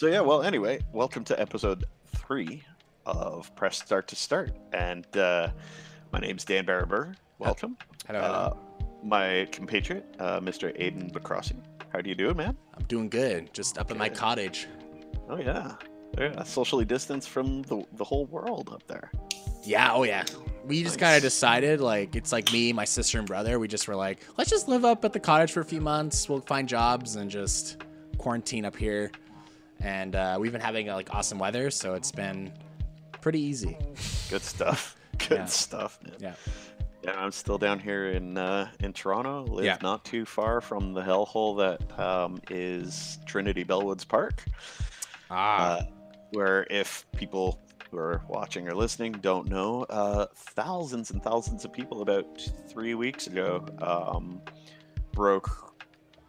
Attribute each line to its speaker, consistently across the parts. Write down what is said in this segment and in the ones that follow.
Speaker 1: So yeah, well, anyway, welcome to episode three of Press Start to Start, and uh, my name's Dan Barber. Welcome.
Speaker 2: Hello.
Speaker 1: Uh, my compatriot, uh, Mr. Aiden Bacrossi. How do you do, man?
Speaker 2: I'm doing good. Just up in my cottage.
Speaker 1: Oh yeah, yeah. Socially distanced from the the whole world up there.
Speaker 2: Yeah, oh yeah. We just
Speaker 1: Nice.
Speaker 2: kind of decided, like, it's like me, my sister, and brother. We just were like, let's just live up at the cottage for a few months. We'll find jobs and just quarantine up here. And uh, we've been having like awesome weather, so it's been pretty easy.
Speaker 1: Good stuff. Good
Speaker 2: Yeah.
Speaker 1: stuff, man.
Speaker 2: Yeah.
Speaker 1: Yeah, I'm still down here in uh, in Toronto. Live
Speaker 2: Yeah.
Speaker 1: not too far from the hellhole that um, is Trinity Bellwoods Park.
Speaker 2: Ah,
Speaker 1: uh, where if people who are watching or listening don't know, uh, thousands and thousands of people about three weeks ago um, broke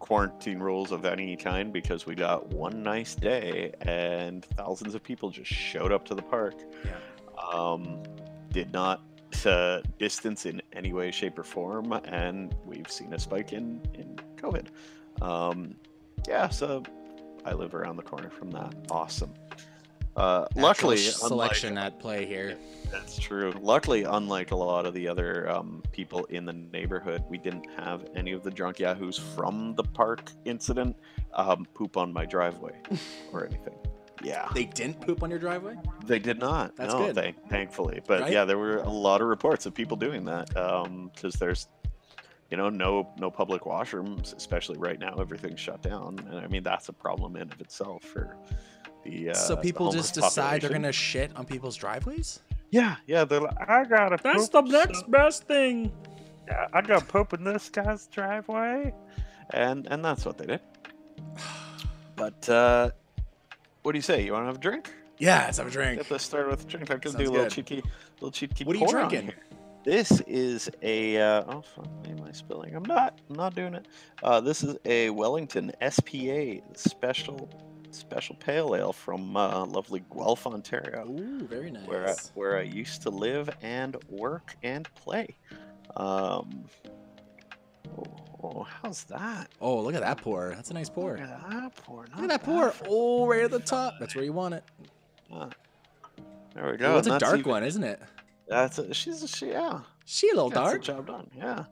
Speaker 1: quarantine rules of any kind because we got one nice day and thousands of people just showed up to the park.
Speaker 2: Yeah.
Speaker 1: Um, did not uh, distance in any way, shape, or form, and we've seen a spike in in COVID. Um, yeah, so I live around the corner from that. Awesome. Uh, luckily,
Speaker 2: selection
Speaker 1: unlike,
Speaker 2: at play here.
Speaker 1: that's true. Luckily, unlike a lot of the other um, people in the neighborhood, we didn't have any of the drunk yahoos from the park incident um, poop on my driveway or anything. Yeah,
Speaker 2: They didn't poop on your driveway?
Speaker 1: they did not.
Speaker 2: That's
Speaker 1: no,
Speaker 2: good.
Speaker 1: Thank, thankfully. But
Speaker 2: Right?
Speaker 1: yeah, there were a lot of reports of people doing that because there's, you know, no no public washrooms, especially right now. Everything's shut down, and I mean that's a problem in of itself for the. Uh,
Speaker 2: so people
Speaker 1: homeless
Speaker 2: just decide they're gonna shit on people's driveways?
Speaker 1: Yeah, yeah. They're like, I gotta. That's poop, so-
Speaker 2: best thing.
Speaker 1: yeah, I got poop in this guy's driveway, and and that's what they did. But uh, what do you say? You want to have a drink?
Speaker 2: Yeah, let's have a drink.
Speaker 1: Get this started with a drink. I can
Speaker 2: Sounds
Speaker 1: do a little
Speaker 2: good.
Speaker 1: cheeky, little cheeky.
Speaker 2: What are you drinking?
Speaker 1: This is a. Uh, oh fuck! me, Am I spilling? I'm not. I'm not doing it. Uh, this is a Wellington SPA special, special pale ale from uh, lovely Guelph, Ontario
Speaker 2: Ooh, very nice.
Speaker 1: where I, where I used to live and work and play. Um, oh, oh, how's that?
Speaker 2: Oh, look at that pour. That's a nice pour.
Speaker 1: Look at that pour.
Speaker 2: Look at that pour. Oh, right at the top. That's where you want it.
Speaker 1: There we go.
Speaker 2: it's a
Speaker 1: and
Speaker 2: dark
Speaker 1: even-
Speaker 2: one, isn't it?
Speaker 1: That's a, she's a, she, yeah.
Speaker 2: She a little
Speaker 1: That's
Speaker 2: dark.
Speaker 1: job done. Yeah.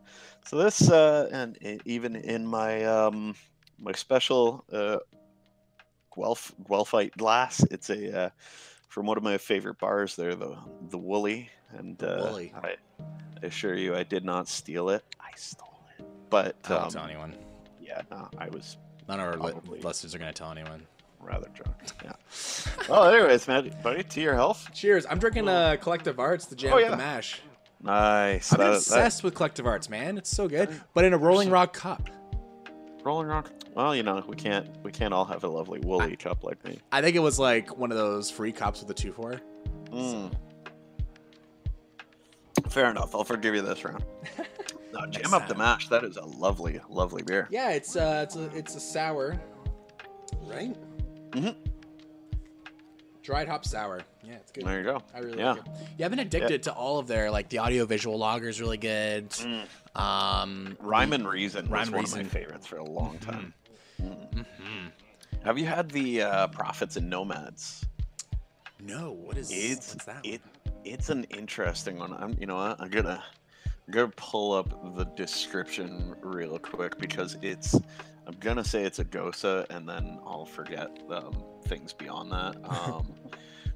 Speaker 1: So this uh, and e- even in my um my special uh Guelph Guelphite glass, it's a uh, from one of my favorite bars there, the the Woolly, and uh,
Speaker 2: Woolly.
Speaker 1: I, I assure you, I did not steal it. I stole it. But
Speaker 2: I don't
Speaker 1: um,
Speaker 2: tell anyone.
Speaker 1: yeah, no, I was
Speaker 2: None of our li- listeners are gonna tell anyone.
Speaker 1: rather drunk. Yeah. well, anyways, man, buddy, to your health.
Speaker 2: Cheers. I'm drinking uh, Collective Arts, the jam
Speaker 1: Oh, yeah.
Speaker 2: the mash.
Speaker 1: Nice.
Speaker 2: I'm
Speaker 1: That- that-
Speaker 2: obsessed with Collective Arts, man. It's so good. But in a Rolling Rock cup.
Speaker 1: Rolling Rock. Well, you know, we can't we can't all have a lovely woolly cup like me.
Speaker 2: I think it was like one of those free cups with the two for.
Speaker 1: Mm. Fair enough. I'll forgive you this round. No, jam up the mash. That is a lovely, lovely beer.
Speaker 2: Yeah, it's uh, it's a it's a sour, right?
Speaker 1: Mm-hmm.
Speaker 2: Dried hop sour. Yeah, it's good.
Speaker 1: There you go.
Speaker 2: I really
Speaker 1: Yeah.
Speaker 2: like it. Yeah, I've been addicted to all of their like the audio visual lager is really good.
Speaker 1: Mm.
Speaker 2: Um,
Speaker 1: Rhyme and Reason was
Speaker 2: Rhyme
Speaker 1: one
Speaker 2: Reason.
Speaker 1: of my favorites for a long time. Have you had the uh, Prophets and Nomads?
Speaker 2: No, what is
Speaker 1: It's
Speaker 2: what's that?
Speaker 1: it. It's an interesting one. I'm you know what? I'm gonna I'm gonna pull up the description real quick because it's I'm gonna say it's a Gose and then I'll forget um, things beyond that. Um,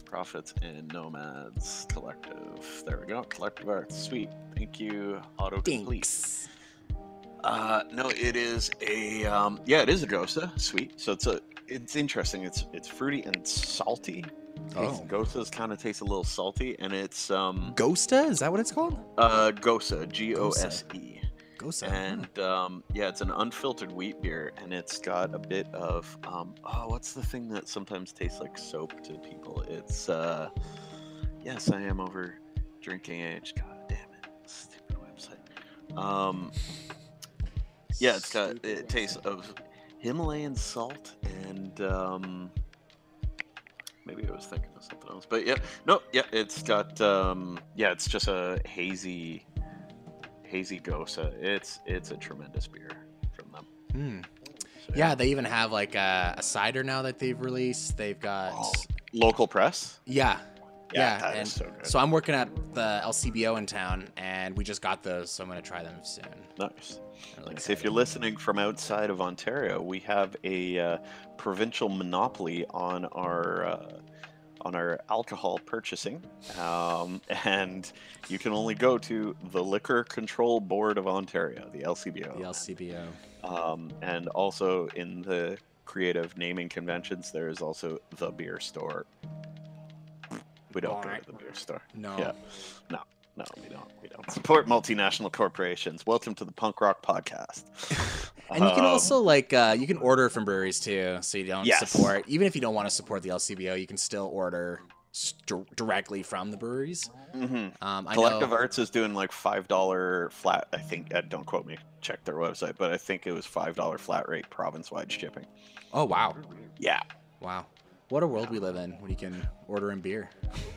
Speaker 1: Prophets and Nomads Collective. There we go. Collective Arts. Sweet. Thank you. Autocomplete.
Speaker 2: Dinks.
Speaker 1: Uh, no, it is a um, yeah, it is a Gose. Sweet. So it's a it's interesting. It's it's fruity and salty.
Speaker 2: Oh.
Speaker 1: Goses kind of tastes a little salty, and it's um
Speaker 2: Ghosta? Is that what it's called?
Speaker 1: uh Gose G O S E,
Speaker 2: Ghosta.
Speaker 1: and um yeah, it's an unfiltered wheat beer, and it's got a bit of um oh what's the thing that sometimes tastes like soap to people? It's uh yes, I am over drinking age. God damn it, stupid website. Um yeah, it's got
Speaker 2: Stupid
Speaker 1: it tastes of Himalayan salt and um maybe I was thinking of something else. But yeah, no, yeah, it's got um yeah, it's just a hazy hazy gose. It's it's a tremendous beer from them.
Speaker 2: Hmm.
Speaker 1: So,
Speaker 2: Yeah, they even have like a, a cider now that they've released. They've got
Speaker 1: Oh, local press.
Speaker 2: yeah, yeah,
Speaker 1: is
Speaker 2: and
Speaker 1: so
Speaker 2: so I'm working at the LCBO in town, and we just got those, so I'm gonna try them soon.
Speaker 1: Nice.
Speaker 2: Really
Speaker 1: Nice. If you're listening from outside of Ontario, we have a uh, provincial monopoly on our uh, on our alcohol purchasing, um, and you can only go to the Liquor Control Board of Ontario, the LCBO.
Speaker 2: the LCBO.
Speaker 1: Um, and also in the creative naming conventions, there is also the beer store. We don't go
Speaker 2: Alright.
Speaker 1: to the beer store.
Speaker 2: No.
Speaker 1: Yeah. No, no, we don't. We don't support multinational corporations. Welcome to the Punk Rock Podcast.
Speaker 2: And you can
Speaker 1: Um,
Speaker 2: also like uh, you can order from breweries too, so you don't
Speaker 1: Yes.
Speaker 2: support. Even if you don't want to support the LCBO, you can still order st- directly from the breweries.
Speaker 1: mhm.
Speaker 2: Um, I
Speaker 1: Collective
Speaker 2: know.
Speaker 1: Arts is doing like five dollar flat. I think. Uh, don't quote me. Check their website, but I think it was five dollar flat rate province wide shipping.
Speaker 2: Oh wow,
Speaker 1: Yeah.
Speaker 2: wow! What a world we live in when you can order in beer.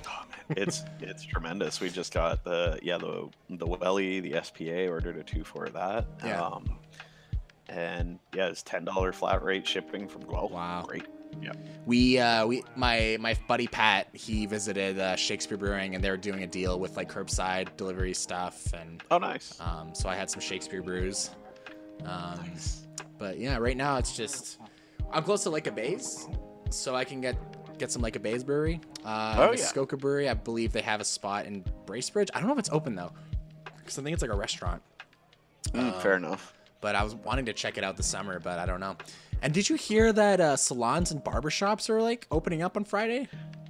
Speaker 1: Oh man, it's it's tremendous. We just got the yeah the the Welly the SPA ordered a two for that.
Speaker 2: Yeah.
Speaker 1: Um, and yeah, it's ten dollar flat rate shipping from Guelph.
Speaker 2: Wow.
Speaker 1: Great. Yeah.
Speaker 2: We uh, we my my buddy Pat he visited uh, Shakespeare Brewing and they were doing a deal with like curbside delivery stuff and
Speaker 1: Oh, nice.
Speaker 2: um, so I had some Shakespeare brews. Um, But yeah, right now it's just I'm close to Lake of Bays, so I can get get some Lake of Bays brewery. Uh,
Speaker 1: Oh,
Speaker 2: the
Speaker 1: yeah.
Speaker 2: Skoka Brewery, I believe they have a spot in Bracebridge. I don't know if it's open though, because I think it's like a restaurant.
Speaker 1: Mm,
Speaker 2: uh,
Speaker 1: fair enough.
Speaker 2: But I was wanting to check it out this summer, but I don't know. And did you hear that uh, salons and barbershops are like opening up on Friday?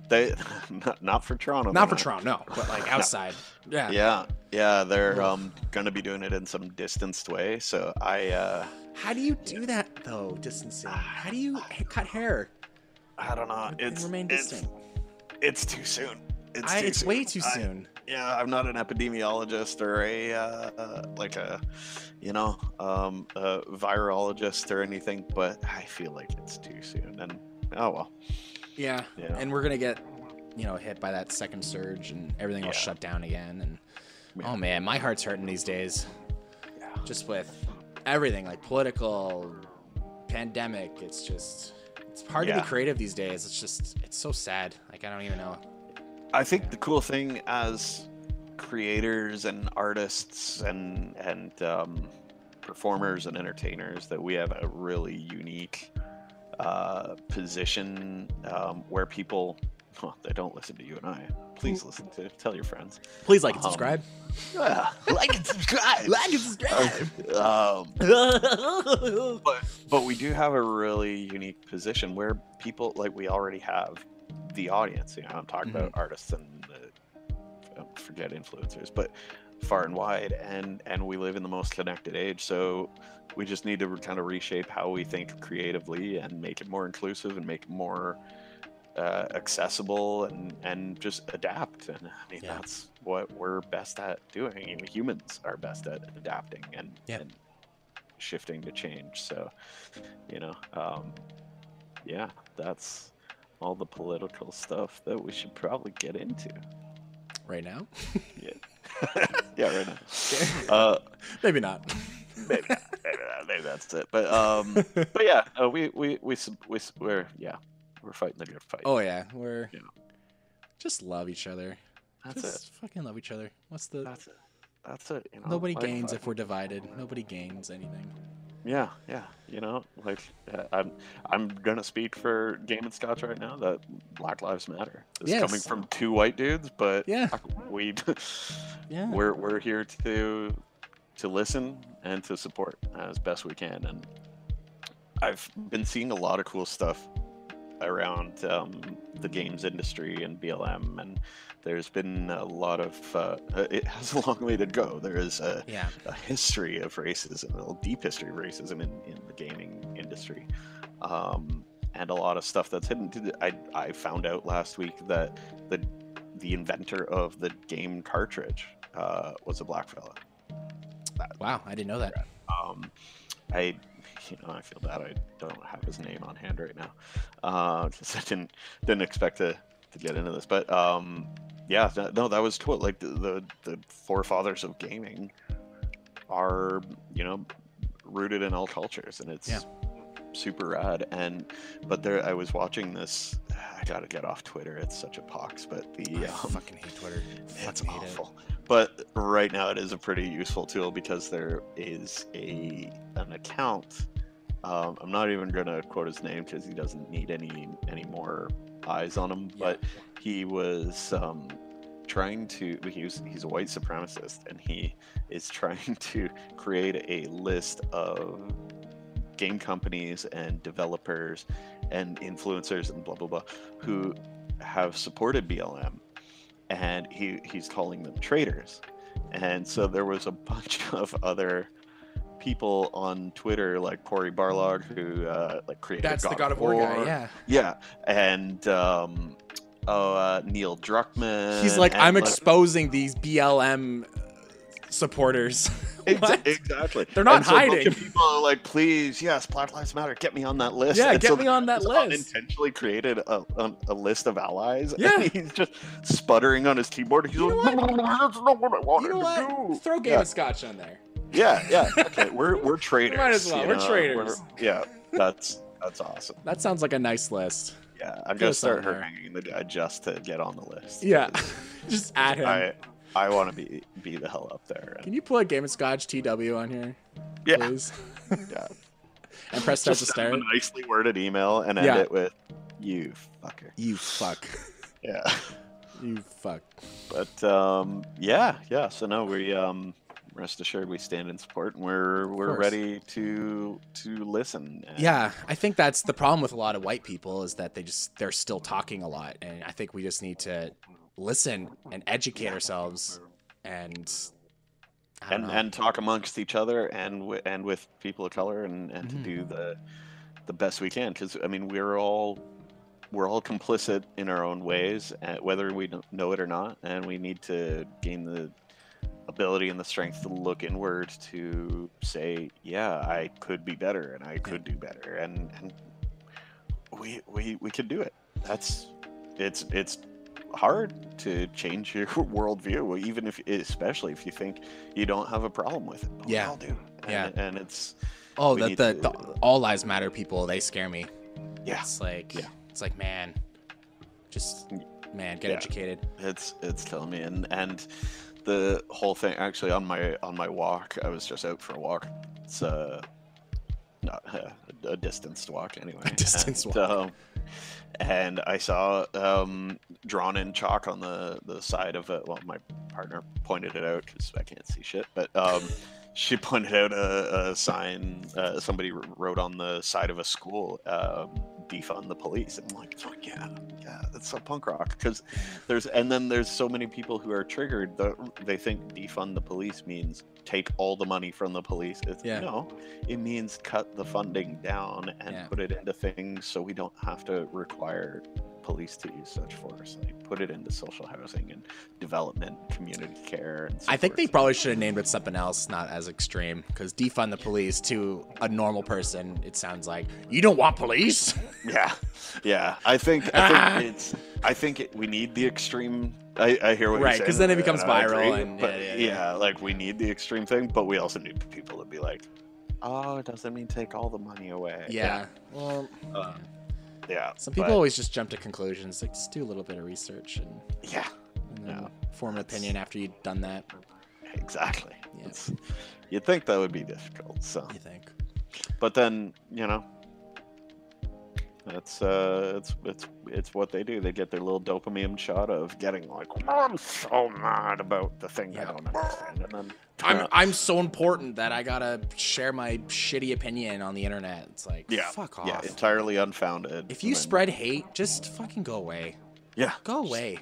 Speaker 1: They not, not for Toronto.
Speaker 2: Not for Toronto, no, but like outside. Yeah.
Speaker 1: Yeah, yeah, they're um gonna be doing it in some distanced way. So I uh
Speaker 2: How do you do that though? Distancing. How do you cut hair
Speaker 1: I don't know. It's
Speaker 2: remain distant?
Speaker 1: it's too soon. It's,
Speaker 2: I,
Speaker 1: too
Speaker 2: it's
Speaker 1: soon.
Speaker 2: way too
Speaker 1: I-
Speaker 2: soon.
Speaker 1: yeah, I'm not an epidemiologist or a uh, like a you know um, a virologist or anything, but I feel like it's too soon. And oh well.
Speaker 2: Yeah.
Speaker 1: Yeah.
Speaker 2: And we're gonna get, you know, hit by that second surge and everything will
Speaker 1: Yeah.
Speaker 2: shut down again. And
Speaker 1: Yeah.
Speaker 2: oh man, my heart's hurting these days.
Speaker 1: Yeah.
Speaker 2: Just with everything, like political, pandemic. It's just it's hard to be creative these days. It's just it's so sad. Like I don't even know.
Speaker 1: I think the cool thing as creators and artists and and um, performers and entertainers that we have a really unique uh, position um, where people well, they don't listen to you and I. Please listen to tell your friends.
Speaker 2: Please like and
Speaker 1: Um,
Speaker 2: subscribe.
Speaker 1: Yeah, like and subscribe.
Speaker 2: like and subscribe.
Speaker 1: um, but but we do have a really unique position where people like we already have the audience. You know, I'm talking about artists and I forget influencers, but far and wide, and and we live in the most connected age. So we just need to kind of reshape how we think creatively and make it more inclusive and make it more uh, accessible and and just adapt. And I mean
Speaker 2: Yeah.
Speaker 1: that's what we're best at doing. Humans are best at adapting and,
Speaker 2: Yeah.
Speaker 1: and shifting to change. So, you know, um, yeah, that's all the political stuff that we should probably get into.
Speaker 2: right now?
Speaker 1: yeah, yeah, right now. Uh,
Speaker 2: Maybe not.
Speaker 1: maybe, not, maybe, not, maybe that's it. But um, but yeah, uh, we we we we we're yeah, we're fighting the good fight.
Speaker 2: Oh yeah, we're
Speaker 1: Yeah.
Speaker 2: just love each other.
Speaker 1: that's
Speaker 2: just
Speaker 1: it.
Speaker 2: fucking love each other. What's the
Speaker 1: That's it. That's it. You know,
Speaker 2: nobody
Speaker 1: like,
Speaker 2: gains if we're divided. Nobody gains anything.
Speaker 1: Yeah, yeah. You know, like uh, I'm I'm gonna speak for Game and Scotch right now that Black Lives Matter. It's coming from two white dudes, but
Speaker 2: Yeah.
Speaker 1: we
Speaker 2: Yeah.
Speaker 1: we're we're here to to listen and to support as best we can. And I've been seeing a lot of cool stuff around um, the games industry and BLM, and there's been a lot of. Uh, it has a long way to go. There is a,
Speaker 2: yeah.
Speaker 1: a history of racism, a deep history of racism in, in the gaming industry. Um, and a lot of stuff that's hidden. I, I found out last week that the the inventor of the game cartridge uh, was a black fella.
Speaker 2: Wow, I didn't know that.
Speaker 1: Um, I, you know, I feel bad I don't have his name on hand right now. Uh, I didn't didn't expect to, to get into this, but um, yeah, that, no, that was cool. Like the, the the forefathers of gaming are, you know, rooted in all cultures, and it's
Speaker 2: Yeah.
Speaker 1: super rad. And but there, I was watching this. I gotta get off Twitter. It's such a pox. But the
Speaker 2: I
Speaker 1: um,
Speaker 2: fucking hate Twitter.
Speaker 1: it's
Speaker 2: Fucking hate it.
Speaker 1: awful. But right now, it is a pretty useful tool because there is a an account. Um, I'm not even gonna quote his name because he doesn't need any any more eyes on him.
Speaker 2: Yeah.
Speaker 1: But he was um, trying to. He was, he's a white supremacist, and he is trying to create a list of game companies and developers and influencers and blah blah blah who have supported BLM and he he's calling them traitors. And so there was a bunch of other people on Twitter like Cory Barlog who uh, like created
Speaker 2: That's the God of War guy. Yeah.
Speaker 1: yeah, and um, oh uh, Neil Druckmann.
Speaker 2: He's like, I'm exposing these BLM supporters. What?
Speaker 1: exactly.
Speaker 2: They're not
Speaker 1: so
Speaker 2: hiding.
Speaker 1: people are like, please, yes, Black Lives Matter, get me on that list.
Speaker 2: Yeah,
Speaker 1: And
Speaker 2: get
Speaker 1: so
Speaker 2: me on that list.
Speaker 1: Unintentionally created a, a, a list of allies.
Speaker 2: Yeah.
Speaker 1: he's just sputtering on his keyboard. He's
Speaker 2: You know
Speaker 1: like, that's not what I wanted
Speaker 2: You know
Speaker 1: to
Speaker 2: what?
Speaker 1: do.
Speaker 2: Throw Game
Speaker 1: Yeah.
Speaker 2: of Scotch on there.
Speaker 1: Yeah, yeah. Okay, we're we're traders.
Speaker 2: Might as well, we're
Speaker 1: know,
Speaker 2: traders.
Speaker 1: yeah, that's that's awesome.
Speaker 2: That sounds like a nice list.
Speaker 1: Yeah, I'm
Speaker 2: Put
Speaker 1: gonna start
Speaker 2: there.
Speaker 1: haranguing the guy just to get on the list.
Speaker 2: Yeah, Just add him.
Speaker 1: I want to be be the hell up there.
Speaker 2: Can you put Game of Scotch TW on here,
Speaker 1: yeah,
Speaker 2: please?
Speaker 1: yeah.
Speaker 2: and press start
Speaker 1: Just
Speaker 2: to start.
Speaker 1: a nicely worded email and end
Speaker 2: Yeah.
Speaker 1: it with "you fucker."
Speaker 2: You fuck.
Speaker 1: Yeah,
Speaker 2: You fuck.
Speaker 1: but um, yeah, yeah. So no, we um, rest assured we stand in support and we're we're ready to to listen.
Speaker 2: Yeah, I think that's the problem with a lot of white people is that they just they're still talking a lot, and I think we just need to listen and educate ourselves and
Speaker 1: and
Speaker 2: know.
Speaker 1: and talk amongst each other and w- and with people of color and and
Speaker 2: Mhm.
Speaker 1: to do the the best we can. Because I mean we're all we're all complicit in our own ways uh, whether we know it or not. And we need to gain the ability and the strength to look inward to say yeah I could be better and I could do better. And and we we we can do it. That's it's it's hard to change your worldview even if especially if you think you don't have a problem with it but
Speaker 2: Yeah.
Speaker 1: we do and,
Speaker 2: Yeah.
Speaker 1: and it's
Speaker 2: oh,
Speaker 1: we
Speaker 2: the,
Speaker 1: to-
Speaker 2: the all lives matter people they scare me.
Speaker 1: yeah
Speaker 2: It's like
Speaker 1: Yeah.
Speaker 2: it's like man, just man, get
Speaker 1: Yeah.
Speaker 2: educated.
Speaker 1: it's it's killing me and and the whole thing actually on my on my walk i was just out for a walk it's uh not a, a distanced walk anyway
Speaker 2: A distanced
Speaker 1: and,
Speaker 2: walk.
Speaker 1: um, and i saw um drawn in chalk on the the side of it. Well my partner pointed it out because i can't see shit but um she pointed out a, a sign uh, somebody wrote on the side of a school um, defund the police and i'm like oh, yeah yeah that's so punk rock because there's and then there's so many people who are triggered that they think defund the police means take all the money from the police it's,
Speaker 2: Yeah.
Speaker 1: no it means cut the funding down and
Speaker 2: Yeah.
Speaker 1: put it into things so we don't have to require police to use such force like put it into social housing and development community care and so
Speaker 2: I think
Speaker 1: forth.
Speaker 2: they probably should have named it something else, not as extreme. Because defund the police to a normal person, it sounds like you don't want police.
Speaker 1: Yeah, yeah. I think I think it's. I think it, we need the extreme. I, I hear what
Speaker 2: Right,
Speaker 1: you're
Speaker 2: 'cause
Speaker 1: saying, Right, because
Speaker 2: then it becomes
Speaker 1: and
Speaker 2: viral
Speaker 1: agree,
Speaker 2: and-
Speaker 1: but
Speaker 2: yeah,
Speaker 1: yeah,
Speaker 2: yeah, yeah.
Speaker 1: like we need the extreme thing, but we also need people to be like, oh, it doesn't mean take all the money away.
Speaker 2: Yeah. Well,
Speaker 1: Uh, yeah.
Speaker 2: some people
Speaker 1: but-
Speaker 2: always just jump to conclusions. Like, just do a little bit of research and,
Speaker 1: Yeah,
Speaker 2: and form an opinion after you've done that.
Speaker 1: exactly.
Speaker 2: Yeah.
Speaker 1: It's, you'd think that would be difficult. So,
Speaker 2: You think?
Speaker 1: but then you know. That's uh, it's it's it's what they do. They get their little dopamine shot of getting like, "Oh, I'm so mad about the thing I don't understand, and then
Speaker 2: I'm I'm so important that I gotta share my shitty opinion on the internet. It's like,
Speaker 1: Yeah.
Speaker 2: fuck off.
Speaker 1: Yeah, entirely unfounded.
Speaker 2: if you
Speaker 1: then-
Speaker 2: spread hate, just fucking go away.
Speaker 1: yeah,
Speaker 2: Go away.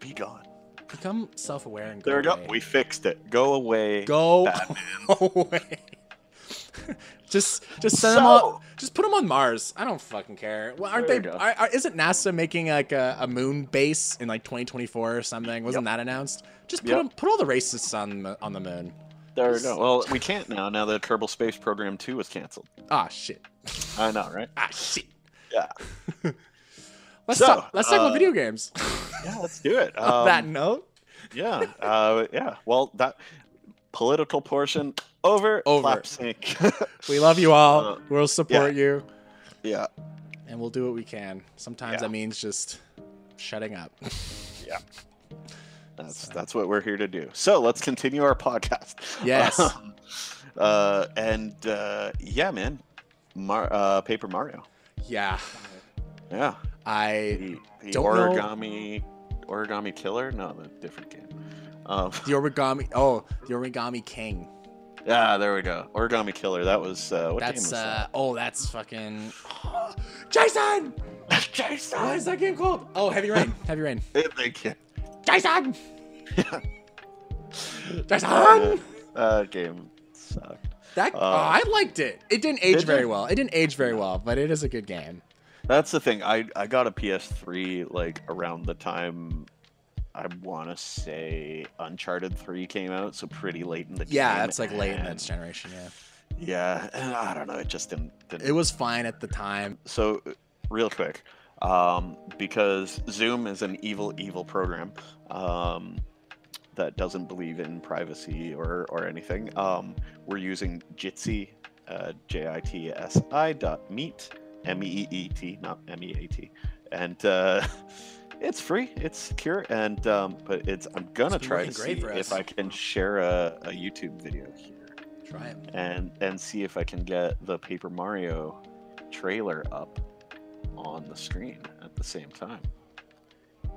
Speaker 1: be gone.
Speaker 2: Become self-aware and go
Speaker 1: There we go.
Speaker 2: away.
Speaker 1: We fixed it. Go away.
Speaker 2: Go
Speaker 1: Batman.
Speaker 2: away. just just send them
Speaker 1: So-
Speaker 2: on. Just put them on Mars. I don't fucking care. Well, aren't they? Are, are, isn't NASA making like a, a moon base in like 2024 or something? Wasn't that announced? Just put
Speaker 1: Yep.
Speaker 2: 'em- put all the racists on the- on the moon.
Speaker 1: There we go. Well, we can't now. Now the Kerbal Space Program Two was canceled.
Speaker 2: Ah shit.
Speaker 1: I know, right?
Speaker 2: Ah shit.
Speaker 1: Yeah.
Speaker 2: Let's
Speaker 1: So,
Speaker 2: talk. Let's talk
Speaker 1: uh,
Speaker 2: about video games.
Speaker 1: Yeah, let's do it.
Speaker 2: on
Speaker 1: Um,
Speaker 2: that note,
Speaker 1: yeah. Uh, yeah. Well, that political portion over.
Speaker 2: Over.
Speaker 1: Clap sync.
Speaker 2: we love you all.
Speaker 1: uh,
Speaker 2: we'll support you.
Speaker 1: Yeah.
Speaker 2: and we'll do what we can. Sometimes
Speaker 1: Yeah.
Speaker 2: that means just shutting up. Yeah.
Speaker 1: That's
Speaker 2: So-
Speaker 1: that's what we're here to do. So let's continue our podcast.
Speaker 2: Yes.
Speaker 1: Um, uh, and uh, yeah, man, Mar- uh, Paper Mario.
Speaker 2: yeah,
Speaker 1: Yeah.
Speaker 2: I
Speaker 1: The, the
Speaker 2: Don't know-
Speaker 1: origami origami killer. No, the different game. Um,
Speaker 2: the origami. Oh, the origami king.
Speaker 1: Yeah, there we go. Origami killer. That was uh, what game
Speaker 2: that's
Speaker 1: was
Speaker 2: uh. Oh, that's fucking. Jason.
Speaker 1: Jason.
Speaker 2: What is that game called? Oh, Heavy Rain. Heavy Rain.
Speaker 1: Thank you.
Speaker 2: Jason. Jason.
Speaker 1: Uh, that game sucked.
Speaker 2: That
Speaker 1: uh,
Speaker 2: oh, I liked it. It didn't age
Speaker 1: Did
Speaker 2: very
Speaker 1: you?
Speaker 2: well. It didn't age very well, but it is a good game.
Speaker 1: That's the thing. I I got a PS3 like around the time I want to say Uncharted 3 came out, so pretty late in the
Speaker 2: Yeah,
Speaker 1: game.
Speaker 2: that's like late in
Speaker 1: and-
Speaker 2: this generation. Yeah,
Speaker 1: Yeah, and I don't know. It just didn't. didn't
Speaker 2: it was fine at the time.
Speaker 1: so real quick um, because zoom is an evil evil program um, that doesn't believe in privacy or, or anything um, we're using jitsi uh, j-i-t-s-i dot meet m-e-e-t not m-e-a-t and uh, it's free it's secure and um, but it's i'm gonna
Speaker 2: It's
Speaker 1: try to see if i can share a, a youtube video here
Speaker 2: Try it.
Speaker 1: and and see if I can get the Paper Mario trailer up on the screen at the same time.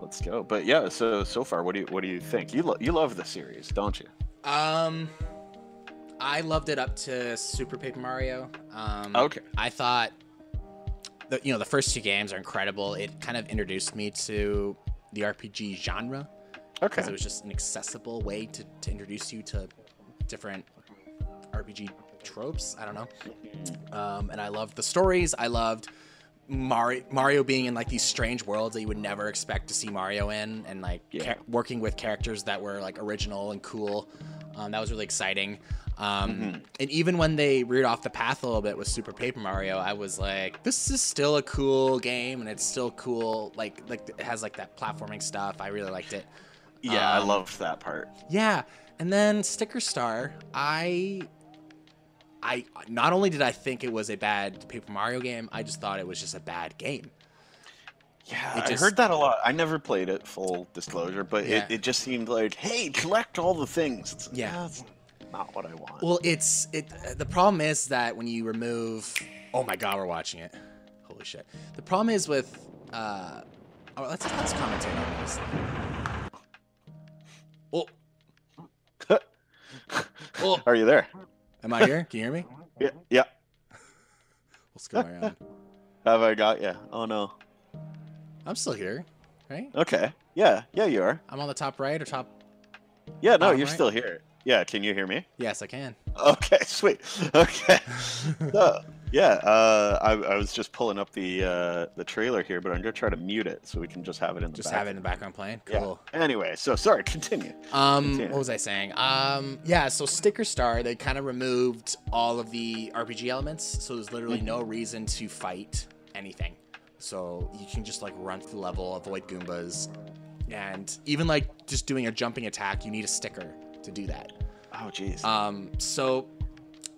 Speaker 1: Let's go. But yeah, so so far, what do you what do you think? You lo- you love the series, don't you?
Speaker 2: Um, I loved it up to Super Paper Mario. Um,
Speaker 1: Okay.
Speaker 2: I thought, the, you know, the first two games are incredible. It kind of introduced me to the RPG genre
Speaker 1: Okay.
Speaker 2: because it was just an accessible way to, to introduce you to different RPG tropes. I don't know. Um, and I loved the stories. I loved Mario, Mario being in like these strange worlds that you would never expect to see Mario in, and like
Speaker 1: Yeah.
Speaker 2: cha- working with characters that were like original and cool. Um, that was really exciting. Um,
Speaker 1: Mhm.
Speaker 2: And even when they reared off the path a little bit with Super Paper Mario, I was like, this is still a cool game, and it's still cool. Like like it has like that platforming stuff. I really liked it.
Speaker 1: yeah, I
Speaker 2: um,
Speaker 1: loved that part.
Speaker 2: Yeah, and then Sticker Star, I, I not only did I think it was a bad Paper Mario game, I just thought it was just a bad game.
Speaker 1: Yeah,
Speaker 2: it
Speaker 1: I heard that a lot. I never played it, full disclosure, but
Speaker 2: Yeah.
Speaker 1: it, it just seemed like, hey, collect all the things. It's,
Speaker 2: Yeah.
Speaker 1: that's not what I want.
Speaker 2: Well, it's it. The problem is that when you remove, oh my God, we're watching it. Holy shit! The problem is with, uh, oh, let's let's commentate on this. Oh, oh,
Speaker 1: Are you there?
Speaker 2: am I here? Can you hear me?
Speaker 1: Yeah. Yeah.
Speaker 2: What's going on?
Speaker 1: Have I got you? Oh no.
Speaker 2: I'm still here, right?
Speaker 1: Okay. Yeah. Yeah, you are.
Speaker 2: I'm on the top right or top.
Speaker 1: Yeah. No,
Speaker 2: Bottom
Speaker 1: you're
Speaker 2: right?
Speaker 1: still here. Yeah. Can you hear me?
Speaker 2: Yes, I can.
Speaker 1: Okay, sweet. Okay. so, yeah, uh, I, I was just pulling up the uh, the trailer here, but I'm gonna try to mute it so we can just have it in the
Speaker 2: Just
Speaker 1: back.
Speaker 2: have it in the background playing.
Speaker 1: Yeah.
Speaker 2: Cool.
Speaker 1: Anyway, so sorry. Continue.
Speaker 2: Um,
Speaker 1: Continue.
Speaker 2: what was I saying? Um, yeah. So Sticker Star, they kind of removed all of the RPG elements, so there's literally no reason to fight anything. So you can just like run through the level, avoid Goombas, and even like just doing a jumping attack, you need a sticker to do that.
Speaker 1: Oh, jeez.
Speaker 2: Um, so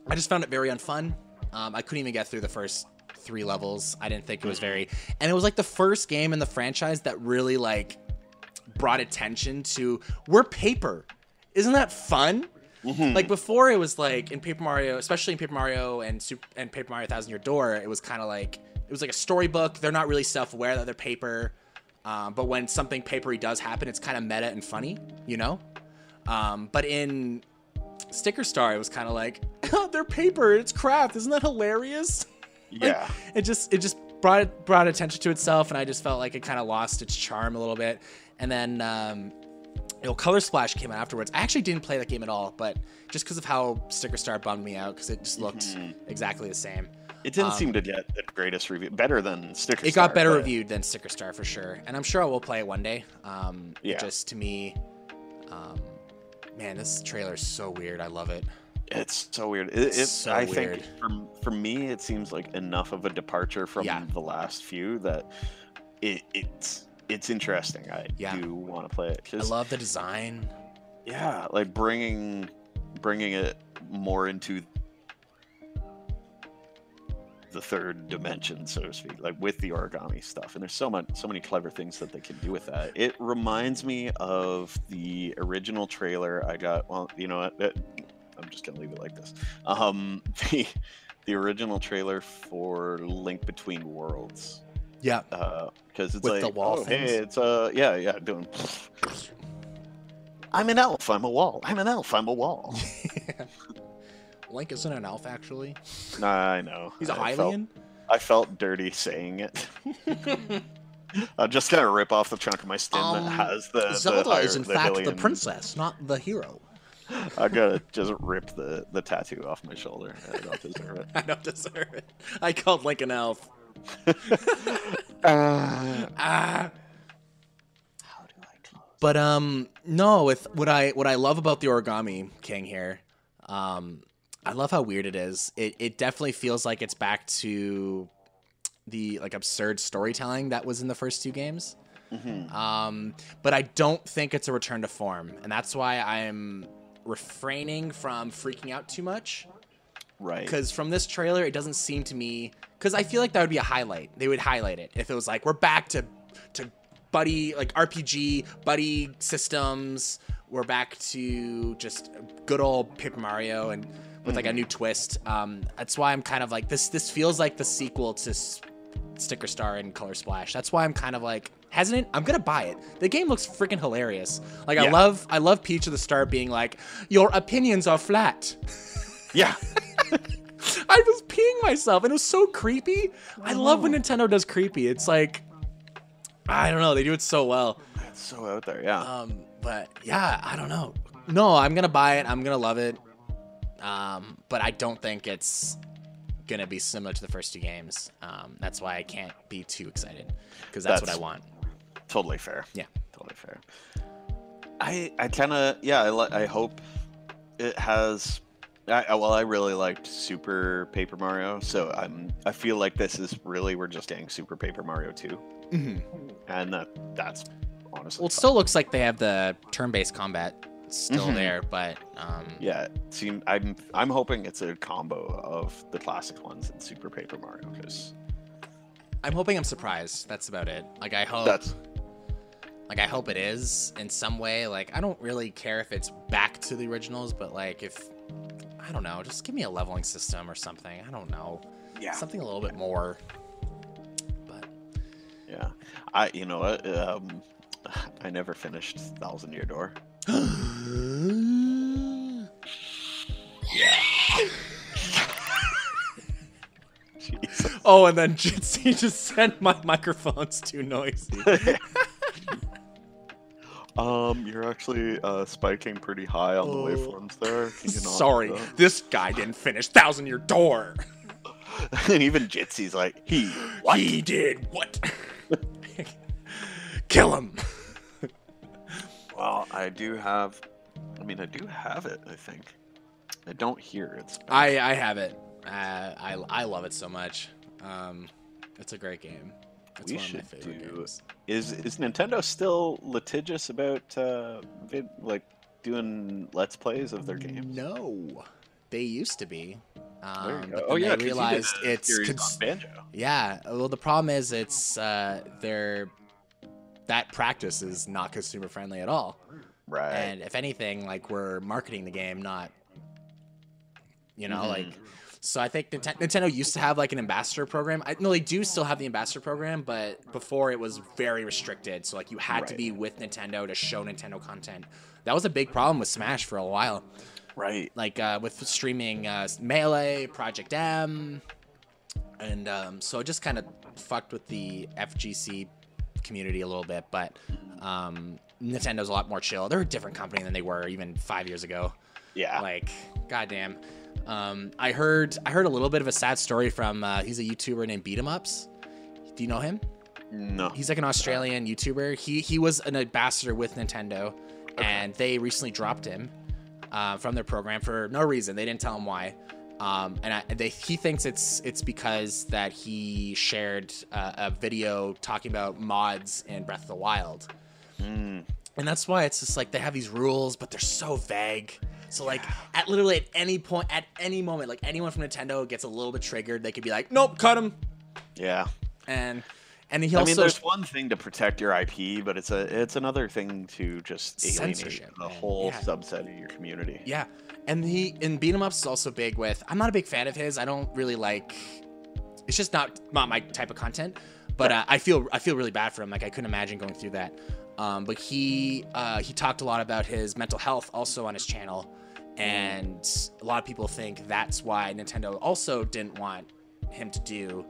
Speaker 2: I just found it very unfun. Um, I couldn't even get through the first three levels. I didn't think it was very, and it was like the first game in the franchise that really like brought attention to we're paper. Isn't that fun?
Speaker 1: Mhm.
Speaker 2: Like before, it was like in Paper Mario, especially in Paper Mario and Super and Paper Mario Thousand Year Door, it was kind of like it was like a storybook. They're not really self-aware that they're paper, um, but when something papery does happen, it's kind of meta and funny, you know. Um, but in Sticker Star, it was kind of like they're paper. It's craft. Isn't that hilarious?
Speaker 1: yeah.
Speaker 2: It just it just brought brought attention to itself, and I just felt like it kind of lost its charm a little bit. And then um, you know, Color Splash came out afterwards. I actually didn't play that game at all, but just because of how Sticker Star bummed me out, because it just looked
Speaker 1: Mhm.
Speaker 2: exactly the same.
Speaker 1: It didn't
Speaker 2: um,
Speaker 1: seem to get the greatest review. Better than Sticker. Star.
Speaker 2: It got better
Speaker 1: but-
Speaker 2: reviewed than Sticker Star for sure, and I'm sure I will play it one day. Um,
Speaker 1: Yeah.
Speaker 2: just to me, um, man, this trailer is so weird. I love it.
Speaker 1: It's so weird. It,
Speaker 2: It's
Speaker 1: it,
Speaker 2: so
Speaker 1: I
Speaker 2: weird.
Speaker 1: think for, for me, it seems like enough of a departure from
Speaker 2: Yeah.
Speaker 1: the last few that it, it's it's interesting. I
Speaker 2: Yeah.
Speaker 1: do want to play it.
Speaker 2: I love the design.
Speaker 1: yeah like bringing bringing it more into the third dimension, so to speak, like with the origami stuff. And there's so much, so many clever things that they can do with that. It reminds me of the original trailer I got. Well, you know what? I'm just gonna leave it like this. Um, the the original trailer for Link Between Worlds.
Speaker 2: Yeah.
Speaker 1: Because it's
Speaker 2: With
Speaker 1: like,
Speaker 2: the wall
Speaker 1: oh, hey,
Speaker 2: things?
Speaker 1: it's uh, yeah, yeah, doing. I'm an elf. I'm a wall. I'm an elf. I'm a wall.
Speaker 2: Link isn't an elf, actually.
Speaker 1: nah, I know.
Speaker 2: He's a
Speaker 1: felt-
Speaker 2: Hylian.
Speaker 1: I felt dirty saying it. I'm just gonna rip off the chunk of my skin
Speaker 2: Um,
Speaker 1: that has the
Speaker 2: Zelda
Speaker 1: the,
Speaker 2: is in fact the princess, not the hero.
Speaker 1: I gotta just rip the the tattoo off my shoulder. I don't deserve it.
Speaker 2: I don't deserve it. I called Link an elf.
Speaker 1: Uh,
Speaker 2: Ah.
Speaker 1: how do I close?
Speaker 2: But um, no. With what I what I love about the Origami King here, um, I love how weird it is. It it definitely feels like it's back to the like absurd storytelling that was in the first two games.
Speaker 1: Mhm.
Speaker 2: Um, but I don't think it's a return to form, and that's why I'm refraining from freaking out too much.
Speaker 1: Right.
Speaker 2: Because from this trailer, it doesn't seem to me. Because I feel like that would be a highlight. They would highlight it if it was like we're back to to buddy like RPG buddy systems. We're back to just good old Paper Mario and with like a new twist. Um, that's why I'm kind of like this. This feels like the sequel to S- Sticker Star and Color Splash. That's why I'm kind of like hesitant. I'm gonna buy it. The game looks freaking hilarious. Like I love I love Peach at the start being like, your opinions are flat.
Speaker 1: Yeah.
Speaker 2: I was peeing myself, and it was so creepy. I love when Nintendo does creepy. It's like, I don't know, they do it so well.
Speaker 1: It's so out there. Yeah.
Speaker 2: Um, but yeah, I don't know. No, I'm gonna buy it. I'm gonna love it. Um, but I don't think it's gonna be similar to the first two games. Um, that's why I can't be too excited because that's, what I want.
Speaker 1: totally fair.
Speaker 2: Yeah.
Speaker 1: Totally fair. I I kind of yeah. I I hope it has. I, well, I really liked Super Paper Mario, so I'm. I feel like this is really we're just getting Super Paper Mario 2,
Speaker 2: hmm
Speaker 1: and that that's honestly.
Speaker 2: Well, it
Speaker 1: fine.
Speaker 2: still looks like they have the turn-based combat still
Speaker 1: Mhm.
Speaker 2: there, but um,
Speaker 1: Yeah, seem I'm I'm hoping it's a combo of the classic ones and Super Paper Mario because
Speaker 2: I'm hoping I'm surprised. That's about it. Like I hope.
Speaker 1: that's
Speaker 2: Like I hope it is in some way. Like I don't really care if it's back to the originals, but like if I don't know, just give me a leveling system or something. I don't know.
Speaker 1: yeah
Speaker 2: Something a little bit more. But
Speaker 1: yeah. I you know what um I never finished Thousand Year Door.
Speaker 2: Oh, and then Jitsi just said my microphone's too noisy.
Speaker 1: Um, you're actually uh, spiking pretty high on the
Speaker 2: Oh.
Speaker 1: waveforms there. Can you not,
Speaker 2: Sorry, this guy didn't finish Thousand Year Door.
Speaker 1: and even Jitsi's like, he what?
Speaker 2: He did what? Kill him.
Speaker 1: Well, I do have. I mean, I do have it. I think. I don't hear it.
Speaker 2: I I have it. Uh, I I love it so much. Um, it's a great game. It's
Speaker 1: We
Speaker 2: one of my
Speaker 1: should
Speaker 2: favorite
Speaker 1: do-
Speaker 2: games.
Speaker 1: Is is Nintendo still litigious about uh, vid, like doing let's plays of their games?
Speaker 2: No, they used to be. Um,
Speaker 1: Oh yeah,
Speaker 2: they
Speaker 1: 'cause you did
Speaker 2: realized it's cons-
Speaker 1: on Banjo.
Speaker 2: yeah. Well, the problem is it's uh, they're that practice is not consumer friendly at all.
Speaker 1: Right.
Speaker 2: And if anything, like we're marketing the game, not you know,
Speaker 1: Mhm.
Speaker 2: like. So I think Nintendo, Nintendo used to have like an ambassador program. I no, they do still have the ambassador program, but before it was very restricted. So like you had to be with Nintendo to show Nintendo content. That was a big problem with Smash for a while.
Speaker 1: right.
Speaker 2: Like uh, with streaming uh, Melee, Project M, and um, so it just kind of fucked with the FGC community a little bit. But um, Nintendo's a lot more chill. They're a different company than they were even five years ago.
Speaker 1: Yeah.
Speaker 2: Like, goddamn. Um, I heard I heard a little bit of a sad story from uh, he's a YouTuber named Beat 'em Ups. Do you know him?
Speaker 1: no.
Speaker 2: He's like an Australian YouTuber. He he was an ambassador with Nintendo, and they recently dropped him uh, from their program for no reason. They didn't tell him why. Um, and I, they, he thinks it's it's because that he shared uh, a video talking about mods in Breath of the Wild.
Speaker 1: Mm,
Speaker 2: and that's why it's just like they have these rules, but they're so vague. So like at literally at any point, at any moment, like anyone from Nintendo gets a little bit triggered, they could be like, "Nope, cut him."
Speaker 1: Yeah.
Speaker 2: And and he
Speaker 1: I mean, there's one thing to protect your IP, but it's a it's another thing to just alienate the whole
Speaker 2: Yeah.
Speaker 1: subset of your community.
Speaker 2: Yeah, and he in beat 'em ups is also big with. I'm not a big fan of his. I don't really like. It's just not not my type of content. But uh, I feel I feel really bad for him. Like I couldn't imagine going through that. Um, but he uh, he talked a lot about his mental health also on his channel, and a lot of people think that's why Nintendo also didn't want him to do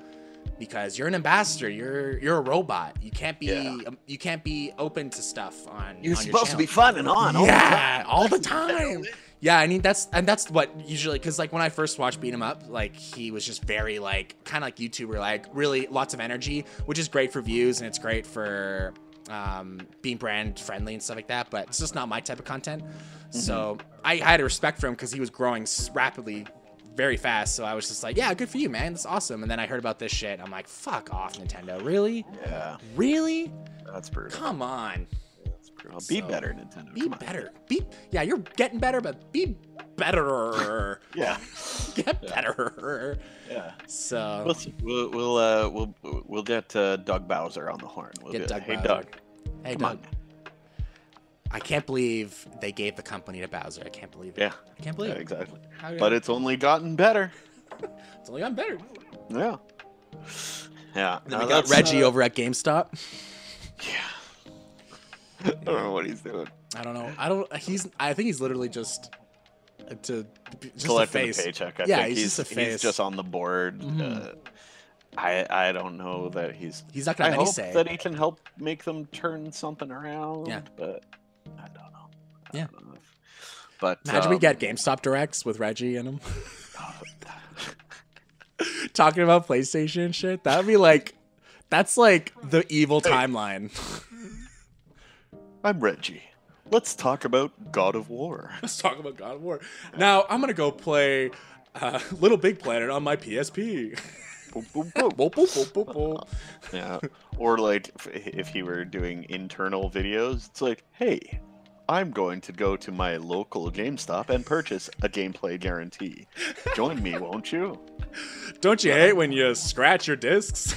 Speaker 2: because you're an ambassador. You're you're a robot. You can't be
Speaker 1: Yeah.
Speaker 2: um, you can't be open to stuff on.
Speaker 1: You're
Speaker 2: on your
Speaker 1: supposed to be fun and on. all the
Speaker 2: Yeah,
Speaker 1: time.
Speaker 2: all the time. Yeah, I mean that's and that's what usually because like when I first watched beat him Up, like he was just very like kind of like YouTuber, like really lots of energy, which is great for views and it's great for um, being brand friendly and stuff like that. But it's just not my type of content. So I, I had respect for him because he was growing rapidly, very fast. So I was just like, yeah, good for you, man. That's awesome. And then I heard about this shit. I'm like, fuck off, Nintendo. Really?
Speaker 1: Yeah,
Speaker 2: Really?
Speaker 1: that's brutal.
Speaker 2: Come on.
Speaker 1: Brutal. Be
Speaker 2: So,
Speaker 1: better, Nintendo.
Speaker 2: Be
Speaker 1: Come on.
Speaker 2: better. Be yeah, you're getting better, but be better.
Speaker 1: Yeah,
Speaker 2: Get better.
Speaker 1: yeah.
Speaker 2: So
Speaker 1: We'll see. we'll we'll uh, we'll we'll get uh, Doug Bowser on the horn. We'll
Speaker 2: Get Doug
Speaker 1: hey
Speaker 2: Bowser.
Speaker 1: Doug,
Speaker 2: hey
Speaker 1: come
Speaker 2: Doug,
Speaker 1: on.
Speaker 2: I can't believe they gave the company to Bowser. I can't believe it.
Speaker 1: Yeah,
Speaker 2: I can't believe
Speaker 1: yeah,
Speaker 2: it.
Speaker 1: exactly. But it's only gotten better.
Speaker 2: it's only gotten better.
Speaker 1: Yeah. Yeah.
Speaker 2: Then
Speaker 1: no,
Speaker 2: we got Reggie
Speaker 1: uh,
Speaker 2: over at GameStop.
Speaker 1: Yeah. I don't know what he's doing.
Speaker 2: I don't know. I don't. He's. I think he's literally just uh, to just a
Speaker 1: Collecting
Speaker 2: face.
Speaker 1: a paycheck. I
Speaker 2: Yeah,
Speaker 1: think
Speaker 2: he's
Speaker 1: he's
Speaker 2: just a
Speaker 1: he's
Speaker 2: face.
Speaker 1: just on the board.
Speaker 2: Mhm.
Speaker 1: Uh, I I don't know that he's.
Speaker 2: He's not gonna
Speaker 1: I hope
Speaker 2: say.
Speaker 1: that he can help make them turn something around.
Speaker 2: Yeah.
Speaker 1: But I don't know. I
Speaker 2: Yeah.
Speaker 1: don't know if- But
Speaker 2: Imagine we
Speaker 1: um,
Speaker 2: get GameStop directs with Reggie in them. Talking about PlayStation shit. That would be like, that's like the evil timeline.
Speaker 1: I'm Reggie. Let's talk about God of War.
Speaker 2: Let's talk about God of War. Now I'm gonna go play uh, Little Big Planet on my PSP.
Speaker 1: Boop, boop, boop. Yeah. Or like if, if he were doing internal videos, it's like, hey, I'm going to go to my local GameStop and purchase a gameplay guarantee. Join me, won't you?
Speaker 2: Don't you hate when you scratch your discs?